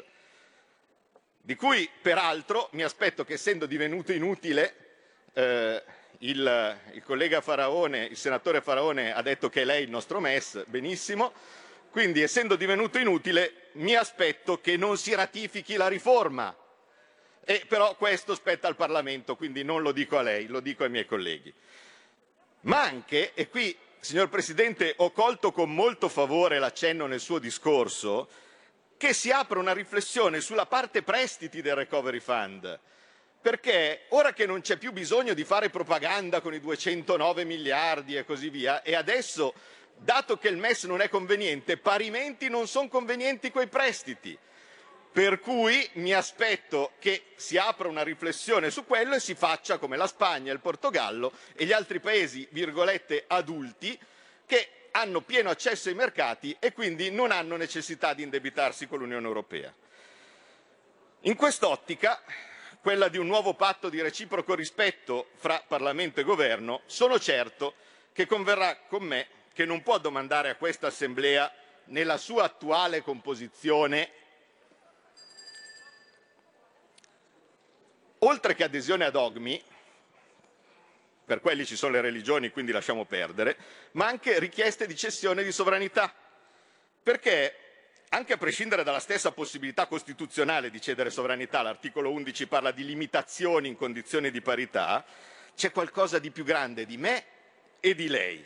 di cui peraltro mi aspetto che essendo divenuto inutile eh, il, il, collega Faraone, il senatore Faraone ha detto che è lei il nostro MES, benissimo, quindi essendo divenuto inutile mi aspetto che non si ratifichi la riforma e però questo spetta al Parlamento, quindi non lo dico a lei, lo dico ai miei colleghi. Ma anche, e qui signor Presidente ho colto con molto favore l'accenno nel suo discorso, che si apra una riflessione sulla parte prestiti del Recovery Fund. Perché ora che non c'è più bisogno di fare propaganda con i 209 miliardi e così via, e adesso, dato che il MES non è conveniente, parimenti non sono convenienti quei prestiti. Per cui mi aspetto che si apra una riflessione su quello e si faccia come la Spagna, il Portogallo e gli altri paesi, virgolette, adulti, che hanno pieno accesso ai mercati e quindi non hanno necessità di indebitarsi con l'Unione Europea. In quest'ottica, quella di un nuovo patto di reciproco rispetto fra Parlamento e Governo, sono certo che converrà con me che non può domandare a questa Assemblea nella sua attuale composizione oltre che adesione a dogmi, per quelli ci sono le religioni, quindi lasciamo perdere, ma anche richieste di cessione di sovranità. Perché, anche a prescindere dalla stessa possibilità costituzionale di cedere sovranità, l'articolo 11 parla di limitazioni in condizioni di parità, c'è qualcosa di più grande di me e di lei.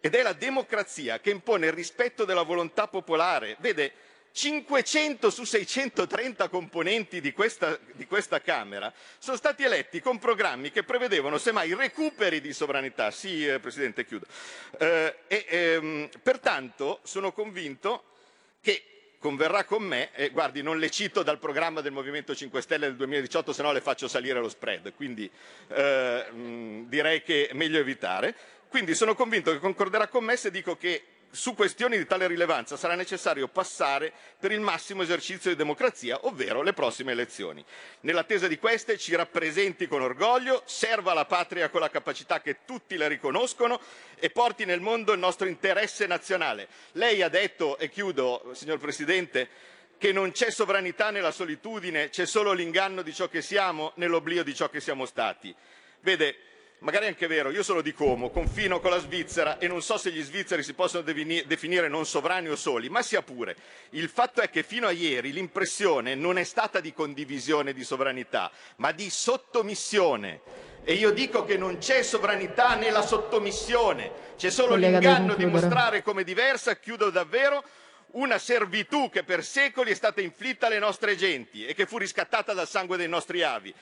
Ed è la democrazia che impone il rispetto della volontà popolare. Vede, 500 su 630 componenti di questa, di questa, Camera sono stati eletti con programmi che prevedevano semmai recuperi di sovranità. Sì, eh, Presidente, chiudo. Eh, ehm, pertanto sono convinto che converrà con me, e guardi non le cito dal programma del Movimento 5 Stelle del 2018, se no le faccio salire lo spread, quindi eh, mh, direi che è meglio evitare. Quindi sono convinto che concorderà con me se dico che su questioni di tale rilevanza sarà necessario passare per il massimo esercizio di democrazia, ovvero le prossime elezioni. Nell'attesa di queste ci rappresenti con orgoglio, serva la patria con la capacità che tutti le riconoscono e porti nel mondo il nostro interesse nazionale. Lei ha detto, e chiudo, signor Presidente, che non c'è sovranità nella solitudine, c'è solo l'inganno di ciò che siamo nell'oblio di ciò che siamo stati. Vede, magari è anche vero, io sono di Como, confino con la Svizzera e non so se gli svizzeri si possono definire non sovrani o soli, ma sia pure. Il fatto è che fino a ieri l'impressione non è stata di condivisione di sovranità, ma di sottomissione. E io dico che non c'è sovranità nella sottomissione, c'è solo Collega, l'inganno di mostrare come diversa, chiudo davvero, una servitù che per secoli è stata inflitta alle nostre genti e che fu riscattata dal sangue dei nostri avi.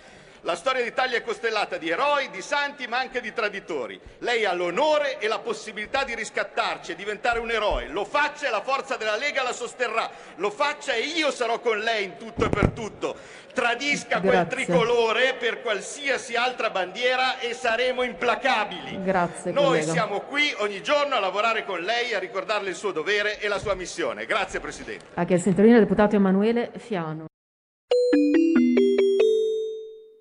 La storia d'Italia è costellata di eroi, di santi, ma anche di traditori. Lei ha l'onore e la possibilità di riscattarci e diventare un eroe. Lo faccia e la forza della Lega la sosterrà. Lo faccia e io sarò con lei in tutto e per tutto. Tradisca quel Grazie. tricolore per qualsiasi altra bandiera e saremo implacabili. Grazie, Noi collega. siamo qui ogni giorno a lavorare con lei, a ricordarle il suo dovere e la sua missione. Grazie Presidente. In Torino il deputato Emanuele Fiano.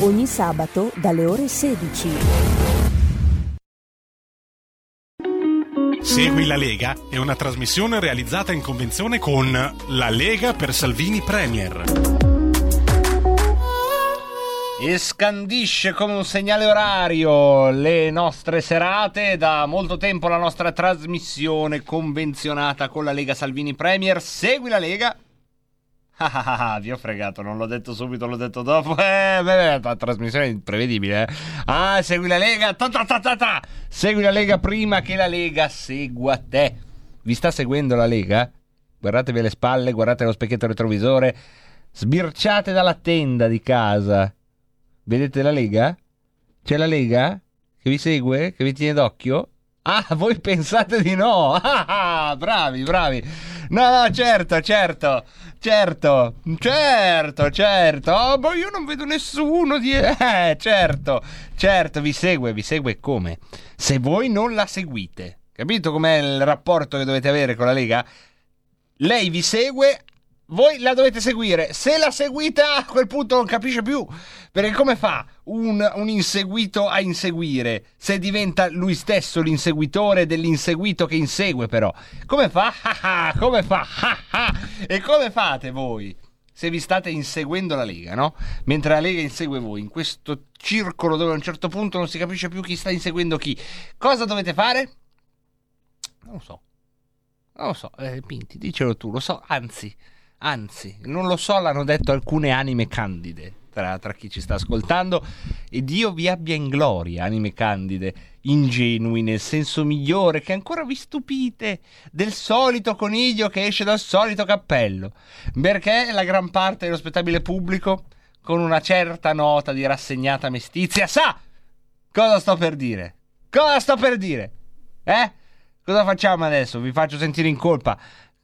Ogni sabato dalle ore 16. Segui la Lega è una trasmissione realizzata in convenzione con La Lega per Salvini Premier. E scandisce come un segnale orario le nostre serate. Da molto tempo la nostra trasmissione convenzionata con la Lega Salvini Premier. Segui la Lega. Ah, ah, ah, ah, vi ho fregato, non l'ho detto subito, l'ho detto dopo. Eh, beh, la trasmissione è imprevedibile. Eh. Ah, segui la Lega. Ta, ta, ta, ta, ta. Segui la Lega prima che la Lega segua te. Vi sta seguendo la Lega? Guardatevi alle spalle, guardate lo specchietto retrovisore. Sbirciate dalla tenda di casa. Vedete la Lega? C'è la Lega che vi segue, che vi tiene d'occhio? Ah, voi pensate di no? Ah, ah, bravi, bravi. No, no, certo, certo, certo, certo, certo. Oh, ma io non vedo nessuno di... Eh, certo, certo, vi segue, vi segue come? Se voi non la seguite. Capito com'è il rapporto che dovete avere con la Lega? Lei vi segue, voi la dovete seguire. Se la seguite, a quel punto non capisce più. Perché come fa un, un inseguito a inseguire se diventa lui stesso l'inseguitore dell'inseguito che insegue, però? Come fa? Ah, ah, come fa? Ah. E come fate voi? Se vi state inseguendo la Lega, no? Mentre la Lega insegue voi, in questo circolo dove a un certo punto non si capisce più chi sta inseguendo chi. Cosa dovete fare? Non lo so. Non lo so, eh, Pinti, dicelo tu, lo so, anzi, anzi, non lo so, l'hanno detto alcune anime candide tra, tra chi ci sta ascoltando e Dio vi abbia in gloria, anime candide, ingenui nel senso migliore, che ancora vi stupite del solito coniglio che esce dal solito cappello, perché la gran parte dello spettabile pubblico, con una certa nota di rassegnata mestizia, sa cosa sto per dire. Cosa sto per dire? Eh? Cosa facciamo adesso? Vi faccio sentire in colpa.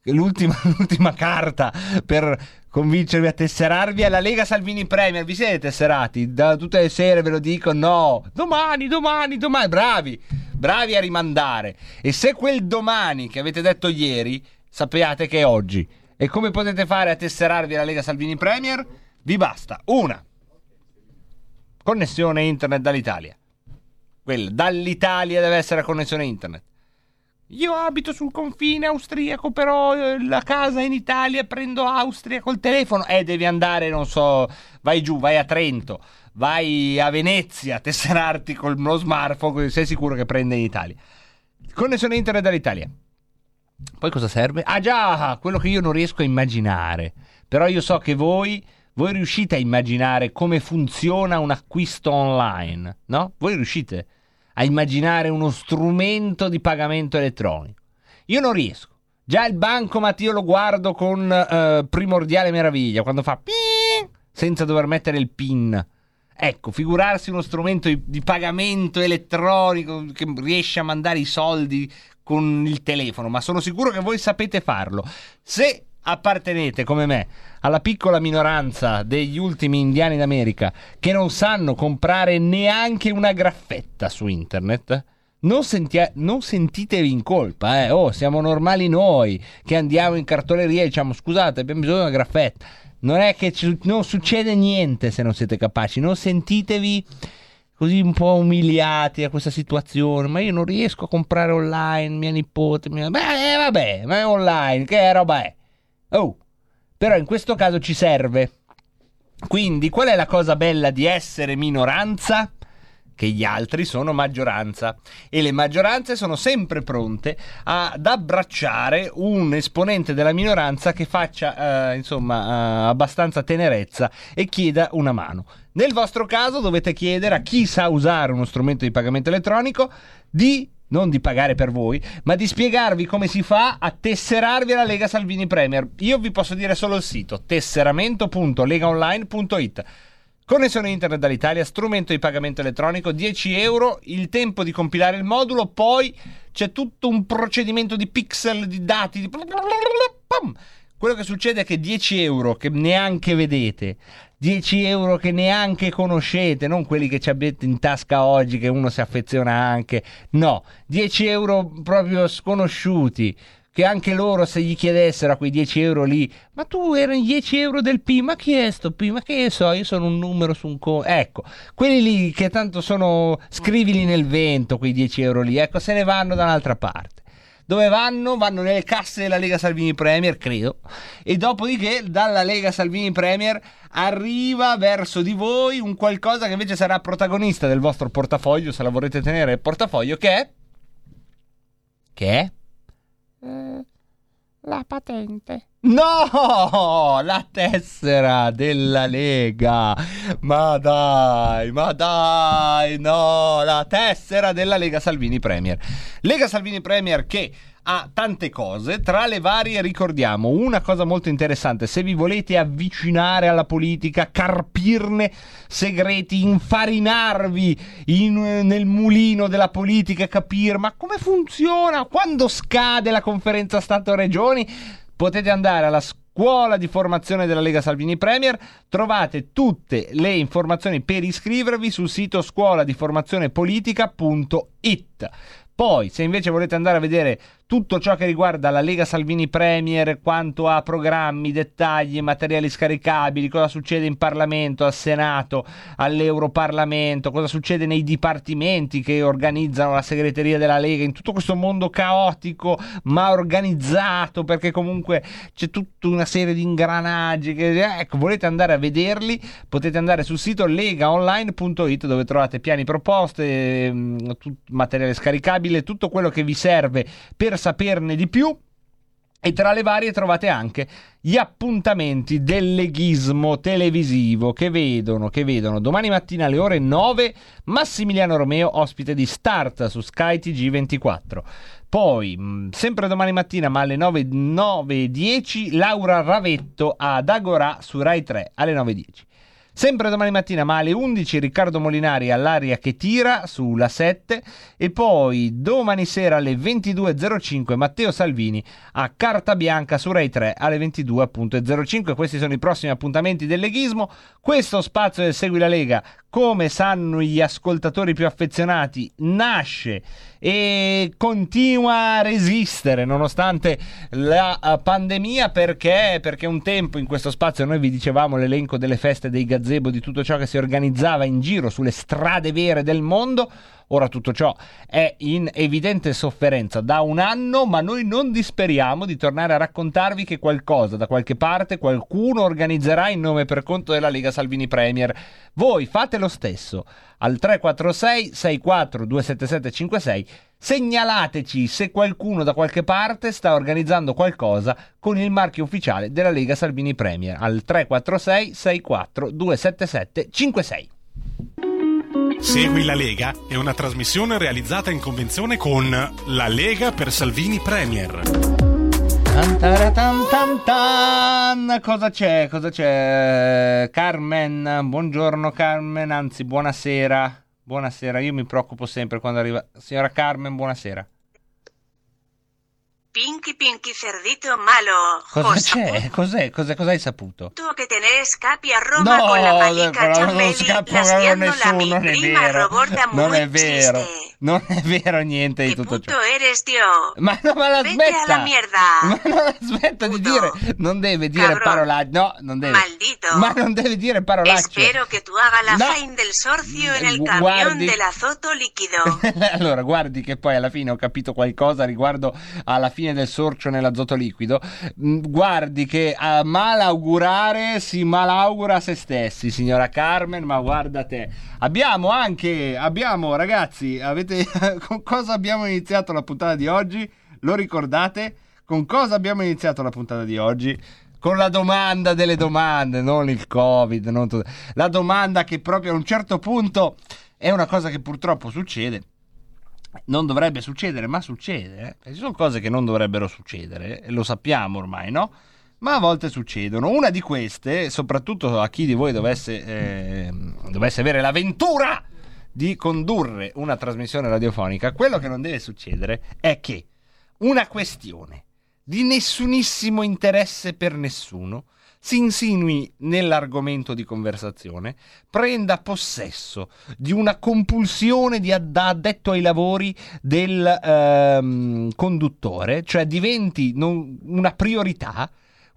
L'ultima, l'ultima carta per convincervi a tesserarvi è la Lega Salvini Premier. Vi siete tesserati? Da tutte le sere ve lo dico. No, domani, domani, domani. Bravi, bravi a rimandare. E se quel domani che avete detto ieri, sappiate che è oggi. E come potete fare a tesserarvi alla Lega Salvini Premier? Vi basta una connessione internet dall'Italia. Quella dall'Italia deve essere la connessione internet. Io abito sul confine austriaco, però eh, la casa è in Italia, prendo Austria col telefono. Eh, devi andare, non so, vai giù, vai a Trento, vai a Venezia, tesserarti con lo smartphone, sei sicuro che prende in Italia. Connessione internet dall'Italia. Poi cosa serve? Ah già, quello che io non riesco a immaginare. Però io so che voi, voi riuscite a immaginare come funziona un acquisto online, no? Voi riuscite a immaginare uno strumento di pagamento elettronico. Io non riesco. Già il bancomat io lo guardo con eh, primordiale meraviglia, quando fa ping, senza dover mettere il PIN. Ecco, figurarsi uno strumento di, di pagamento elettronico che riesce a mandare i soldi con il telefono, ma sono sicuro che voi sapete farlo. Se appartenete come me alla piccola minoranza degli ultimi indiani d'America che non sanno comprare neanche una graffetta su internet, non, sentia- non sentitevi in colpa, eh. Oh, siamo normali noi che andiamo in cartoleria e diciamo scusate, abbiamo bisogno di una graffetta. Non è che ci- non succede niente se non siete capaci, non sentitevi così un po' umiliati a questa situazione. Ma io non riesco a comprare online, mia nipote. Mia... Beh, eh, vabbè, ma è online, che roba è? Oh, però in questo caso ci serve. Quindi, qual è la cosa bella di essere minoranza? Che gli altri sono maggioranza e le maggioranze sono sempre pronte ad abbracciare un esponente della minoranza che faccia eh, insomma eh, abbastanza tenerezza e chieda una mano. Nel vostro caso dovete chiedere a chi sa usare uno strumento di pagamento elettronico di non di pagare per voi, ma di spiegarvi come si fa a tesserarvi alla Lega Salvini Premier. Io vi posso dire solo il sito tesseramento.legaonline.it. Connessione internet dall'Italia, strumento di pagamento elettronico, 10 euro, il tempo di compilare il modulo, poi c'è tutto un procedimento di pixel, di dati, di... Quello che succede è che 10 euro che neanche vedete, 10 euro che neanche conoscete, non quelli che ci avete in tasca oggi che uno si affeziona anche, no, 10 euro proprio sconosciuti, che anche loro se gli chiedessero a quei 10 euro lì, ma tu erano 10 euro del P, ma chi è sto P? Ma che so, io sono un numero su un conto. Ecco, quelli lì che tanto sono, scrivili nel vento quei 10 euro lì, ecco, se ne vanno da un'altra parte. Dove vanno? Vanno nelle casse della Lega Salvini Premier, credo. E dopodiché dalla Lega Salvini Premier arriva verso di voi un qualcosa che invece sarà protagonista del vostro portafoglio, se la vorrete tenere il portafoglio, che è... Che è? La patente. No, la tessera della Lega. Ma dai, ma dai, no, la tessera della Lega Salvini Premier. Lega Salvini Premier che ha tante cose, tra le varie ricordiamo una cosa molto interessante, se vi volete avvicinare alla politica, carpirne segreti, infarinarvi in- nel mulino della politica, capire ma come funziona, quando scade la conferenza Stato-Regioni, potete andare alla scuola di formazione della Lega Salvini Premier, trovate tutte le informazioni per iscrivervi sul sito scuola di formazione politica.it. Poi, se invece volete andare a vedere tutto ciò che riguarda la Lega Salvini Premier, quanto a programmi, dettagli, materiali scaricabili, cosa succede in Parlamento, al Senato, all'Europarlamento, cosa succede nei dipartimenti che organizzano la segreteria della Lega, in tutto questo mondo caotico ma organizzato, perché comunque c'è tutta una serie di ingranaggi. Che, ecco, volete andare a vederli, potete andare sul sito legaonline.it dove trovate piani proposte, ehm, materiale scaricabile, tutto quello che vi serve per saperne di più. E tra le varie trovate anche gli appuntamenti del leghismo televisivo che vedono, che vedono domani mattina alle ore 9 Massimiliano Romeo, ospite di Start su Sky TG24. Poi, mh, sempre domani mattina, ma alle 9, 9.10, Laura Ravetto ad Agorà su Rai 3 alle 9.10. Sempre domani mattina, ma alle 11, Riccardo Molinari all'aria che tira sulla 7 e poi domani sera alle 22.05 Matteo Salvini a Carta Bianca su Rai 3 alle 22.05. Questi sono i prossimi appuntamenti del leghismo. Questo spazio del Segui la Lega, come sanno gli ascoltatori più affezionati, nasce e continua a resistere nonostante la eh, pandemia perché, perché un tempo in questo spazio noi vi dicevamo l'elenco delle feste dei gazebo di tutto ciò che si organizzava in giro sulle strade vere del mondo Ora tutto ciò è in evidente sofferenza da un anno, ma noi non disperiamo di tornare a raccontarvi che qualcosa da qualche parte qualcuno organizzerà in nome per conto della Lega Salvini Premier. Voi fate lo stesso al 346 64 277 56 Segnalateci se qualcuno da qualche parte sta organizzando qualcosa con il marchio ufficiale della Lega Salvini Premier al 346 64 277 56. Segui la Lega è una trasmissione realizzata in convenzione con La Lega per Salvini Premier. Tan. Cosa c'è? Cosa c'è? Carmen, buongiorno Carmen, anzi buonasera. Buonasera, io mi preoccupo sempre quando arriva. Signora Carmen, buonasera. Pinky Pinky cerdito malo. Cosa c'è? Cos'è? Cos'è? Cosa hai saputo? saputo que te escapi a Roma No, con la non Ciambelli la mi non è prima vero. Roborda Non è vero. triste. Non è vero niente di tutto ciò. Eres, tío. Ma no, ma la Vete smetta. a la mierda. Ma non smetta di dire, non deve dire parolacce. No, non deve. Maldito. Ma non deve dire parolacce. Espero que tú hagas la No. fain del sorcio en el Gu- camión guardi. del azoto líquido. allora, guardi che poi alla fine ho capito qualcosa riguardo alla fine del sorcio nell'azoto liquido. Mm, Guardi che a malaugurare si malaugura se stessi, signora Carmen, ma guarda te. Abbiamo anche, abbiamo ragazzi, avete, con cosa abbiamo iniziato la puntata di oggi? Lo ricordate? Con cosa abbiamo iniziato la puntata di oggi? Con la domanda delle domande, non il Covid, non tutto. la domanda che proprio a un certo punto è una cosa che purtroppo succede. Non dovrebbe succedere, ma succede. eh. Ci sono cose che non dovrebbero succedere, e lo sappiamo ormai, no? Ma a volte succedono. Una di queste, soprattutto a chi di voi dovesse, eh, dovesse avere l'avventura di condurre una trasmissione radiofonica, quello che non deve succedere è che una questione di nessunissimo interesse per nessuno si insinui nell'argomento di conversazione, prenda possesso di una compulsione di ad- da addetto ai lavori del ehm, conduttore, cioè diventi non- una priorità.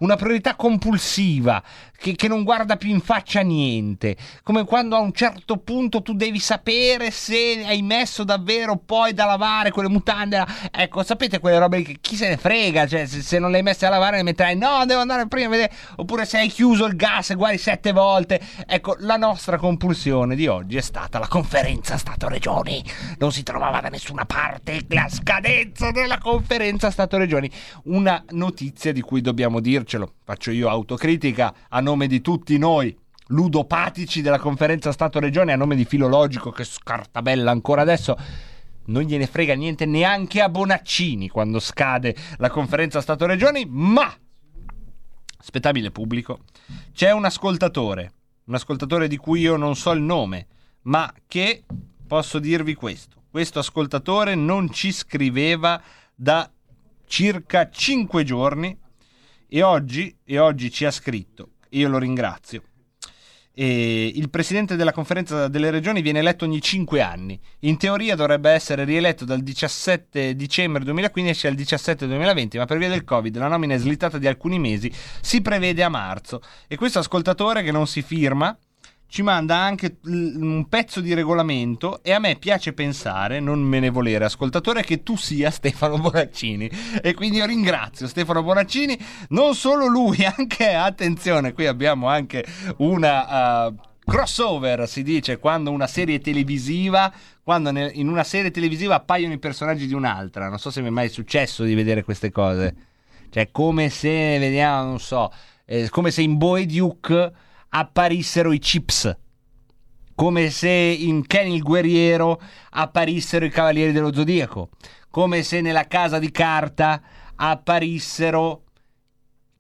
Una priorità compulsiva che, che non guarda più in faccia niente, come quando a un certo punto tu devi sapere se hai messo davvero poi da lavare quelle mutande. Ecco, sapete quelle robe che chi se ne frega, cioè se, se non le hai messe a lavare le metterai no, devo andare prima a vedere, oppure se hai chiuso il gas e guardi sette volte. Ecco, la nostra compulsione di oggi è stata la conferenza Stato-Regioni. Non si trovava da nessuna parte la scadenza della conferenza Stato-Regioni. Una notizia di cui dobbiamo dircelo, faccio io autocritica a nome di tutti noi ludopatici della conferenza Stato-Regione, a nome di Filologico che scartabella ancora adesso non gliene frega niente neanche a Bonaccini quando scade la conferenza Stato-Regioni, ma spettabile pubblico, c'è un ascoltatore, un ascoltatore di cui io non so il nome, ma che posso dirvi questo. Questo ascoltatore non ci scriveva da circa 5 giorni e oggi, e oggi ci ha scritto, io lo ringrazio. E il presidente della conferenza delle regioni viene eletto ogni 5 anni. In teoria dovrebbe essere rieletto dal 17 dicembre 2015 al 17 2020, ma per via del Covid la nomina è slittata di alcuni mesi, si prevede a marzo. E questo ascoltatore che non si firma ci manda anche un pezzo di regolamento e a me piace pensare, non me ne volere ascoltatore, che tu sia Stefano Bonaccini. E quindi io ringrazio Stefano Bonaccini, non solo lui, anche, attenzione, qui abbiamo anche una... uh, crossover si dice quando una serie televisiva quando in una serie televisiva appaiono i personaggi di un'altra non so se mi è mai successo di vedere queste cose cioè come se vediamo non so eh, come se in Boy Duke apparissero i chips. Come se in Ken il guerriero apparissero i cavalieri dello zodiaco. Come se nella casa di carta apparissero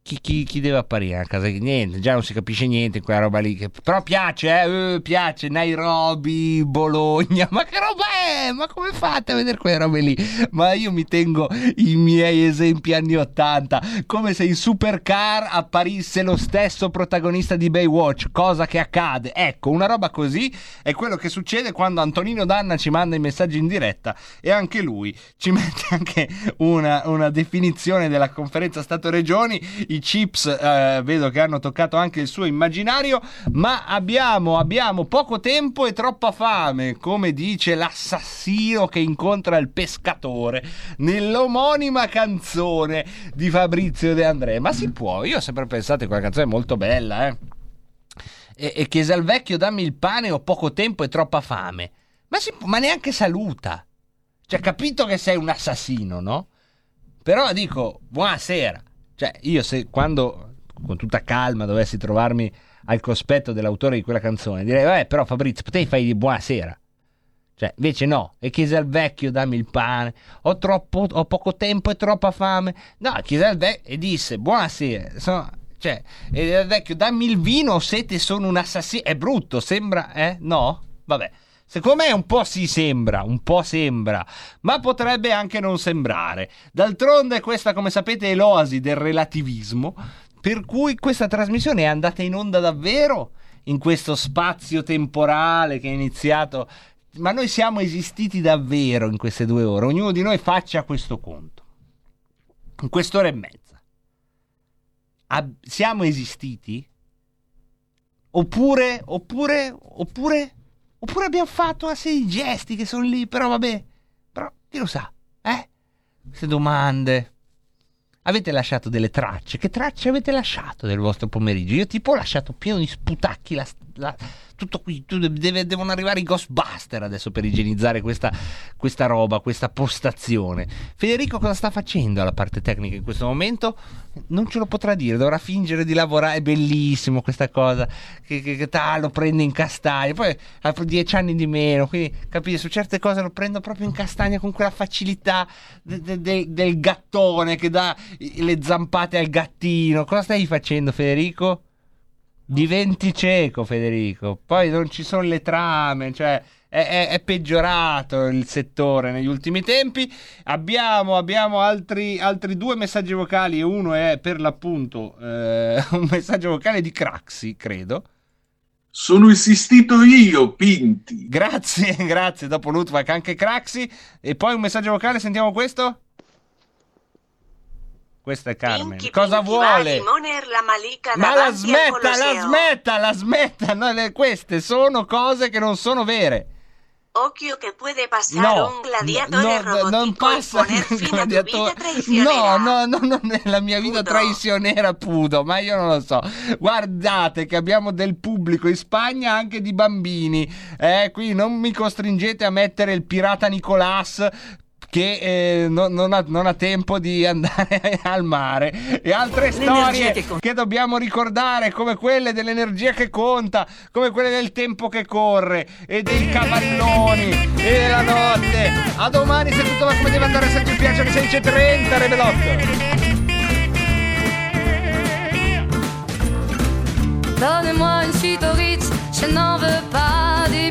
chi, chi- chi deve apparire a casa? Niente, già non si capisce niente quella roba lì. che- Però piace, eh? eh, piace. Nairobi, Bologna. Ma che roba è? Ma come fate a vedere quelle robe lì? Ma io mi tengo i miei esempi anni 80. Come se in Supercar apparisse lo stesso protagonista di Baywatch. Cosa che accade. Ecco, una roba così è quello che succede quando Antonino Danna ci manda i messaggi in diretta e anche lui ci mette anche una, una definizione della conferenza Stato-Regioni. I chips eh, vedo che hanno toccato anche il suo immaginario, ma abbiamo, abbiamo poco tempo e troppa fame, come dice l'assassino che incontra il pescatore nell'omonima canzone di Fabrizio De André. Ma si può, io ho sempre pensato che quella canzone è molto bella, eh. E, e chiese al vecchio dammi il pane, ho poco tempo e troppa fame. Ma, si ma neanche saluta. Cioè, capito che sei un assassino, no? Però dico, buonasera. Cioè, io se quando con tutta calma dovessi trovarmi al cospetto dell'autore di quella canzone, direi, vabbè, però Fabrizio, potevi fare di buonasera. Cioè, invece no, e chiese al vecchio dammi il pane, ho, troppo, ho poco tempo e troppa fame. No, chiese al vecchio e disse buonasera, sono, cioè, e al vecchio dammi il vino, ho sete, sono un assassino. È brutto, sembra, eh? No? Vabbè. Secondo me un po' si sembra, un po' sembra, ma potrebbe anche non sembrare. D'altronde questa, come sapete, è l'oasi del relativismo, per cui questa trasmissione è andata in onda davvero in questo spazio temporale che è iniziato, ma noi siamo esistiti davvero in queste due ore, ognuno di noi faccia questo conto, in quest'ora e mezza. Ab- siamo esistiti? Oppure, oppure, oppure Oppure abbiamo fatto una serie di gesti che sono lì, però vabbè. Però chi lo sa, eh? Queste domande. Avete lasciato delle tracce? Che tracce avete lasciato del vostro pomeriggio? Io tipo ho lasciato pieno di sputacchi la, la, tutto qui, deve, devono arrivare i Ghostbuster adesso per igienizzare questa, questa roba, questa postazione. Federico cosa sta facendo alla parte tecnica in questo momento? Non ce lo potrà dire, dovrà fingere di lavorare, è bellissimo questa cosa, che, che, che ta, lo prende in castagna, poi ha dieci anni di meno, quindi capite, su certe cose lo prendo proprio in castagna con quella facilità de, de, de, del gattone che dà le zampate al gattino. Cosa stai facendo Federico? Diventi cieco, Federico. Poi non ci sono le trame, cioè è, è, è peggiorato il settore negli ultimi tempi. Abbiamo, abbiamo altri, altri, due messaggi vocali. Uno è per l'appunto eh, un messaggio vocale di Craxi, credo. Sono esistito io, Pinti. Grazie, grazie. Dopo Lutwak anche Craxi. E poi un messaggio vocale, sentiamo questo. Questa è Carmen. Pinky, Cosa Pinky, vuole? La Malika Ma la smetta, la smetta, la smetta. No, le- queste sono cose che non sono vere. Occhio che puede pasar No, un gladiatore no, no, non passa gladiatore. No, no, no, non è la mia vita traicionera pudo, ma io non lo so. Guardate che abbiamo del pubblico in Spagna anche di bambini. Eh, qui non mi costringete a mettere il pirata Nicolás che eh, non, non ha, non ha tempo di andare al mare e altre storie che conta. che dobbiamo ricordare come quelle dell'energia che conta come quelle del tempo che corre e dei cavalloni e della notte a domani se tutto va come deve andare se ti piace alle 16.30 Rebelotto Donnez-moi une suite au Ritz, je n'en veux pas.